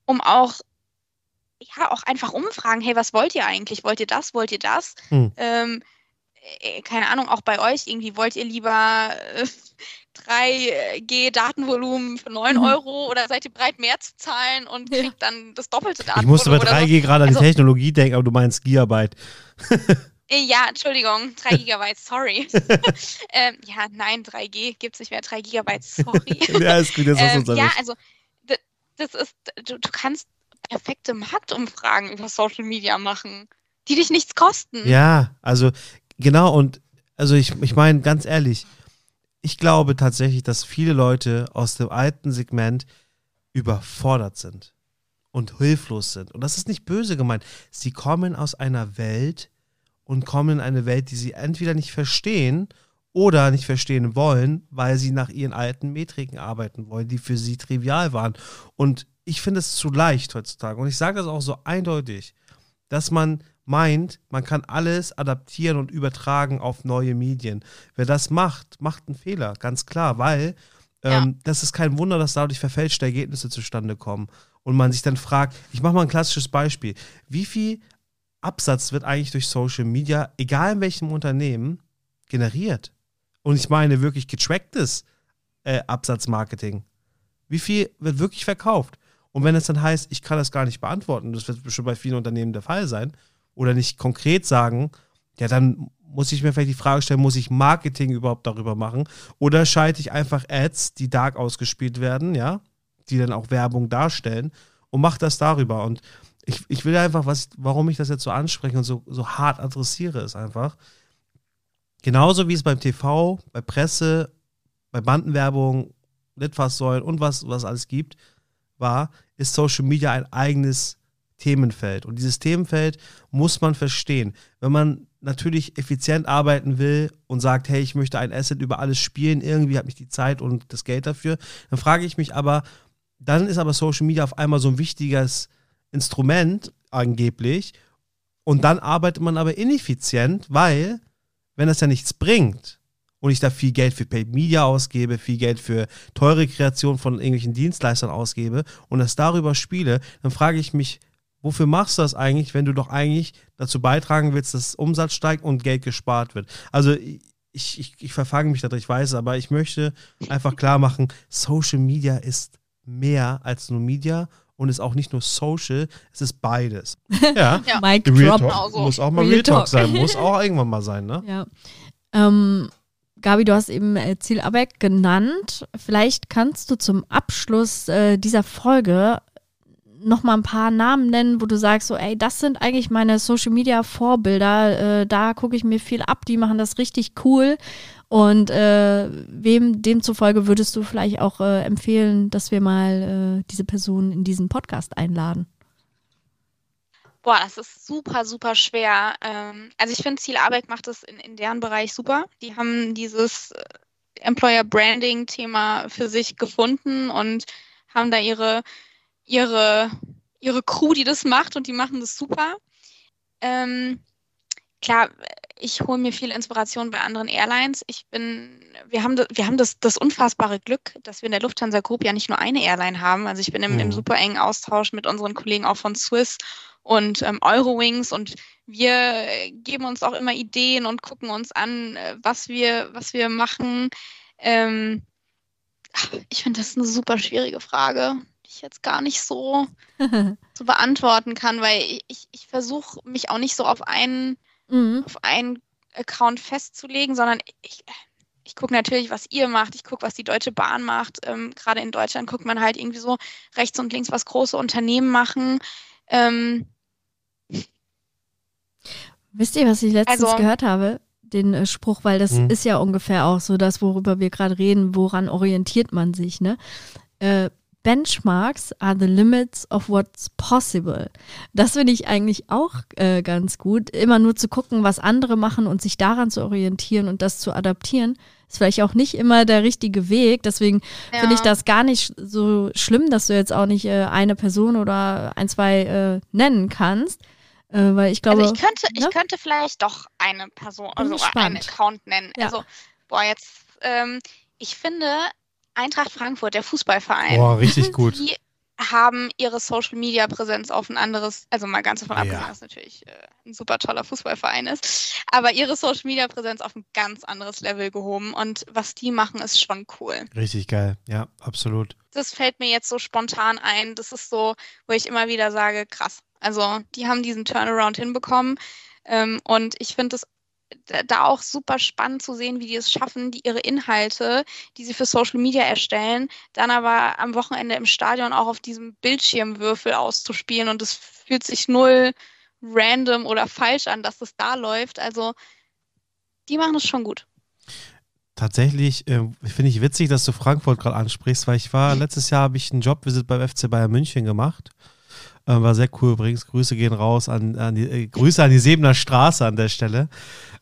um auch ja, auch einfach umfragen, hey, was wollt ihr eigentlich? Wollt ihr das? Wollt ihr das? Mhm. Ähm, äh, keine Ahnung, auch bei euch irgendwie, wollt ihr lieber äh, 3G Datenvolumen für 9 mhm. Euro oder seid ihr bereit, mehr zu zahlen und kriegt ja. dann das doppelte Datenvolumen? Ich musste bei 3G so. gerade an die also, Technologie denken, aber du meinst Gigabyte. Äh, ja, Entschuldigung, 3 Gigabyte, sorry. ähm, ja, nein, 3G gibt es nicht mehr, 3 Gigabyte, sorry. ja, ist gut, jetzt ähm, Ja, also das ist, du, du kannst perfekte Marktumfragen über Social Media machen, die dich nichts kosten. Ja, also Genau, und also ich, ich meine, ganz ehrlich, ich glaube tatsächlich, dass viele Leute aus dem alten Segment überfordert sind und hilflos sind. Und das ist nicht böse gemeint. Sie kommen aus einer Welt und kommen in eine Welt, die sie entweder nicht verstehen oder nicht verstehen wollen, weil sie nach ihren alten Metriken arbeiten wollen, die für sie trivial waren. Und ich finde es zu leicht heutzutage. Und ich sage das auch so eindeutig, dass man meint, man kann alles adaptieren und übertragen auf neue Medien. Wer das macht, macht einen Fehler, ganz klar, weil ähm, ja. das ist kein Wunder, dass dadurch verfälschte Ergebnisse zustande kommen. Und man sich dann fragt, ich mache mal ein klassisches Beispiel, wie viel Absatz wird eigentlich durch Social Media, egal in welchem Unternehmen, generiert? Und ich meine wirklich getracktes äh, Absatzmarketing. Wie viel wird wirklich verkauft? Und wenn es dann heißt, ich kann das gar nicht beantworten, das wird schon bei vielen Unternehmen der Fall sein, oder nicht konkret sagen, ja, dann muss ich mir vielleicht die Frage stellen, muss ich Marketing überhaupt darüber machen? Oder schalte ich einfach Ads, die dark ausgespielt werden, ja, die dann auch Werbung darstellen und mache das darüber. Und ich, ich will einfach, was, warum ich das jetzt so anspreche und so, so hart adressiere, ist einfach, genauso wie es beim TV, bei Presse, bei Bandenwerbung, Litfaßsäulen und was, was alles gibt, war, ist Social Media ein eigenes Themenfeld. Und dieses Themenfeld muss man verstehen. Wenn man natürlich effizient arbeiten will und sagt, hey, ich möchte ein Asset über alles spielen, irgendwie habe ich die Zeit und das Geld dafür, dann frage ich mich aber, dann ist aber Social Media auf einmal so ein wichtiges Instrument angeblich und dann arbeitet man aber ineffizient, weil wenn das ja nichts bringt und ich da viel Geld für Paid Media ausgebe, viel Geld für teure Kreation von irgendwelchen Dienstleistern ausgebe und das darüber spiele, dann frage ich mich, wofür machst du das eigentlich, wenn du doch eigentlich dazu beitragen willst, dass Umsatz steigt und Geld gespart wird? Also ich, ich, ich verfange mich da drin, ich weiß, aber ich möchte einfach klar machen, Social Media ist mehr als nur Media und ist auch nicht nur Social, es ist beides. Ja, ja. Mike Real Talk also. muss auch mal Real, Real Talk. Talk sein, muss auch irgendwann mal sein, ne? Ja. Ähm, Gabi, du hast eben äh, Ziel Abeck genannt. Vielleicht kannst du zum Abschluss äh, dieser Folge noch mal ein paar Namen nennen, wo du sagst, so, ey, das sind eigentlich meine Social Media Vorbilder. Äh, da gucke ich mir viel ab, die machen das richtig cool. Und äh, wem demzufolge würdest du vielleicht auch äh, empfehlen, dass wir mal äh, diese Person in diesen Podcast einladen? Boah, das ist super, super schwer. Ähm, also ich finde, Ziel Arbeit macht das in, in deren Bereich super. Die haben dieses äh, Employer Branding Thema für sich gefunden und haben da ihre ihre, ihre Crew, die das macht und die machen das super. Ähm, klar, ich hole mir viel Inspiration bei anderen Airlines. Ich bin, wir haben, wir haben das, das unfassbare Glück, dass wir in der Lufthansa Group ja nicht nur eine Airline haben. Also ich bin im, mhm. im super engen Austausch mit unseren Kollegen auch von Swiss und ähm, Eurowings und wir geben uns auch immer Ideen und gucken uns an, äh, was wir, was wir machen. Ähm, Ich finde, das eine super schwierige Frage, ich jetzt gar nicht so, so beantworten kann, weil ich, ich versuche mich auch nicht so auf einen, mhm. auf einen Account festzulegen, sondern ich, ich gucke natürlich, was ihr macht, ich gucke, was die Deutsche Bahn macht. Ähm, Gerade in Deutschland guckt man halt irgendwie so rechts und links, was große Unternehmen machen. Ähm, Wisst ihr, was ich letztens also, gehört habe? Den äh, Spruch, weil das mhm. ist ja ungefähr auch so das, worüber wir gerade reden, woran orientiert man sich, ne? Äh, Benchmarks are the limits of what's possible. Das finde ich eigentlich auch äh, ganz gut. Immer nur zu gucken, was andere machen und sich daran zu orientieren und das zu adaptieren, ist vielleicht auch nicht immer der richtige Weg. Deswegen ja. finde ich das gar nicht so schlimm, dass du jetzt auch nicht äh, eine Person oder ein, zwei äh, nennen kannst. Äh, weil ich glaube. Also ich könnte, ne? ich könnte vielleicht doch eine Person, also einen Account nennen. Ja. Also, boah, jetzt, ähm, ich finde, Eintracht Frankfurt, der Fußballverein. Boah, richtig gut. Die haben ihre Social Media Präsenz auf ein anderes, also mal ganz davon abgesehen, ja. dass natürlich äh, ein super toller Fußballverein ist, aber ihre Social Media Präsenz auf ein ganz anderes Level gehoben und was die machen, ist schon cool. Richtig geil, ja, absolut. Das fällt mir jetzt so spontan ein. Das ist so, wo ich immer wieder sage, krass. Also die haben diesen Turnaround hinbekommen ähm, und ich finde es da auch super spannend zu sehen, wie die es schaffen, die ihre Inhalte, die sie für Social Media erstellen, dann aber am Wochenende im Stadion auch auf diesem Bildschirmwürfel auszuspielen und es fühlt sich null random oder falsch an, dass es da läuft. Also die machen es schon gut. Tatsächlich äh, finde ich witzig, dass du Frankfurt gerade ansprichst, weil ich war letztes Jahr habe ich einen Jobvisit beim FC Bayern München gemacht äh, war sehr cool übrigens. Grüße gehen raus an, an die äh, Grüße an die Sebener Straße an der Stelle.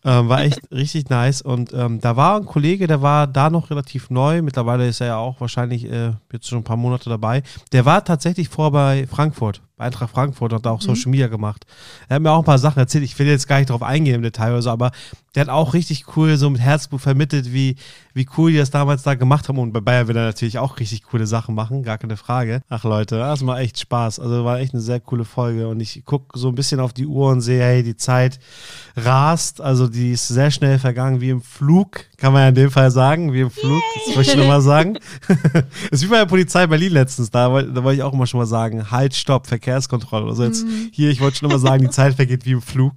Ähm, war echt richtig nice. Und ähm, da war ein Kollege, der war da noch relativ neu. Mittlerweile ist er ja auch wahrscheinlich äh, jetzt schon ein paar Monate dabei. Der war tatsächlich vor bei Frankfurt, bei Eintracht Frankfurt, hat da auch mhm. Social Media gemacht. Er hat mir auch ein paar Sachen erzählt. Ich will jetzt gar nicht darauf eingehen im Detail oder so, aber der hat auch richtig cool so mit Herzblut vermittelt, wie, wie cool die das damals da gemacht haben. Und bei Bayern will er natürlich auch richtig coole Sachen machen, gar keine Frage. Ach Leute, das war echt Spaß. Also war echt eine sehr coole Folge. Und ich gucke so ein bisschen auf die Uhr und sehe, hey, die Zeit rast. Also die ist sehr schnell vergangen, wie im Flug, kann man ja in dem Fall sagen, wie im Flug, das wollte ich nochmal sagen. das ist wie bei der Polizei Berlin letztens, da, da wollte ich auch immer schon mal sagen, halt, stopp, Verkehrskontrolle oder so. Jetzt mhm. hier, ich wollte schon mal sagen, die Zeit vergeht wie im Flug.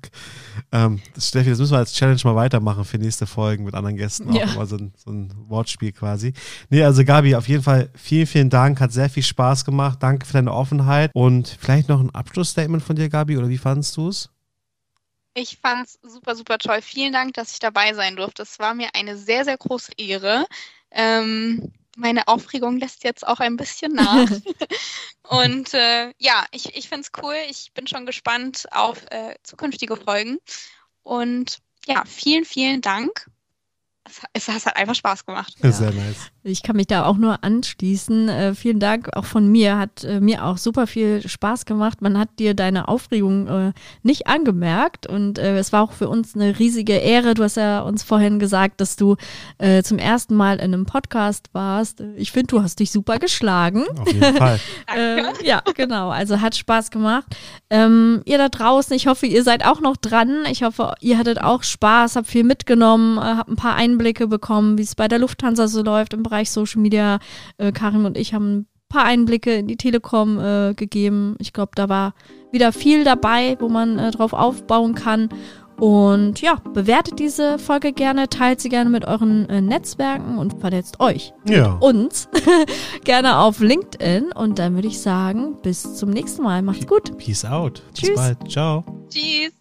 Ähm, das, Steffi, das müssen wir als Challenge mal weitermachen für nächste Folgen mit anderen Gästen. Auch immer so ein, so ein Wortspiel quasi. Nee, also Gabi, auf jeden Fall vielen, vielen Dank. Hat sehr viel Spaß gemacht. Danke für deine Offenheit. Und vielleicht noch ein Abschlussstatement von dir, Gabi, oder wie fandest du es? Ich fand es super, super toll. Vielen Dank, dass ich dabei sein durfte. Es war mir eine sehr, sehr große Ehre. Ähm, meine Aufregung lässt jetzt auch ein bisschen nach. Und äh, ja, ich, ich finde es cool. Ich bin schon gespannt auf äh, zukünftige Folgen. Und ja, vielen, vielen Dank. Es, es, hat einfach Spaß gemacht. Ja. Sehr nice. Ich kann mich da auch nur anschließen. Äh, vielen Dank auch von mir. Hat äh, mir auch super viel Spaß gemacht. Man hat dir deine Aufregung äh, nicht angemerkt und äh, es war auch für uns eine riesige Ehre. Du hast ja uns vorhin gesagt, dass du äh, zum ersten Mal in einem Podcast warst. Ich finde, du hast dich super geschlagen. Auf jeden Fall. Äh, ja, genau. Also hat Spaß gemacht. Ähm, ihr da draußen, ich hoffe, ihr seid auch noch dran. Ich hoffe, ihr hattet auch Spaß, habt viel mitgenommen, habt ein paar Einblicke bekommen, wie es bei der Lufthansa so läuft im Bereich Bereich Social Media. Äh, Karim und ich haben ein paar Einblicke in die Telekom äh, gegeben. Ich glaube, da war wieder viel dabei, wo man äh, drauf aufbauen kann. Und ja, bewertet diese Folge gerne, teilt sie gerne mit euren äh, Netzwerken und vernetzt euch, ja. uns, gerne auf LinkedIn. Und dann würde ich sagen, bis zum nächsten Mal. Macht's gut. Peace out. Tschüss. Bis bald. Ciao. Tschüss.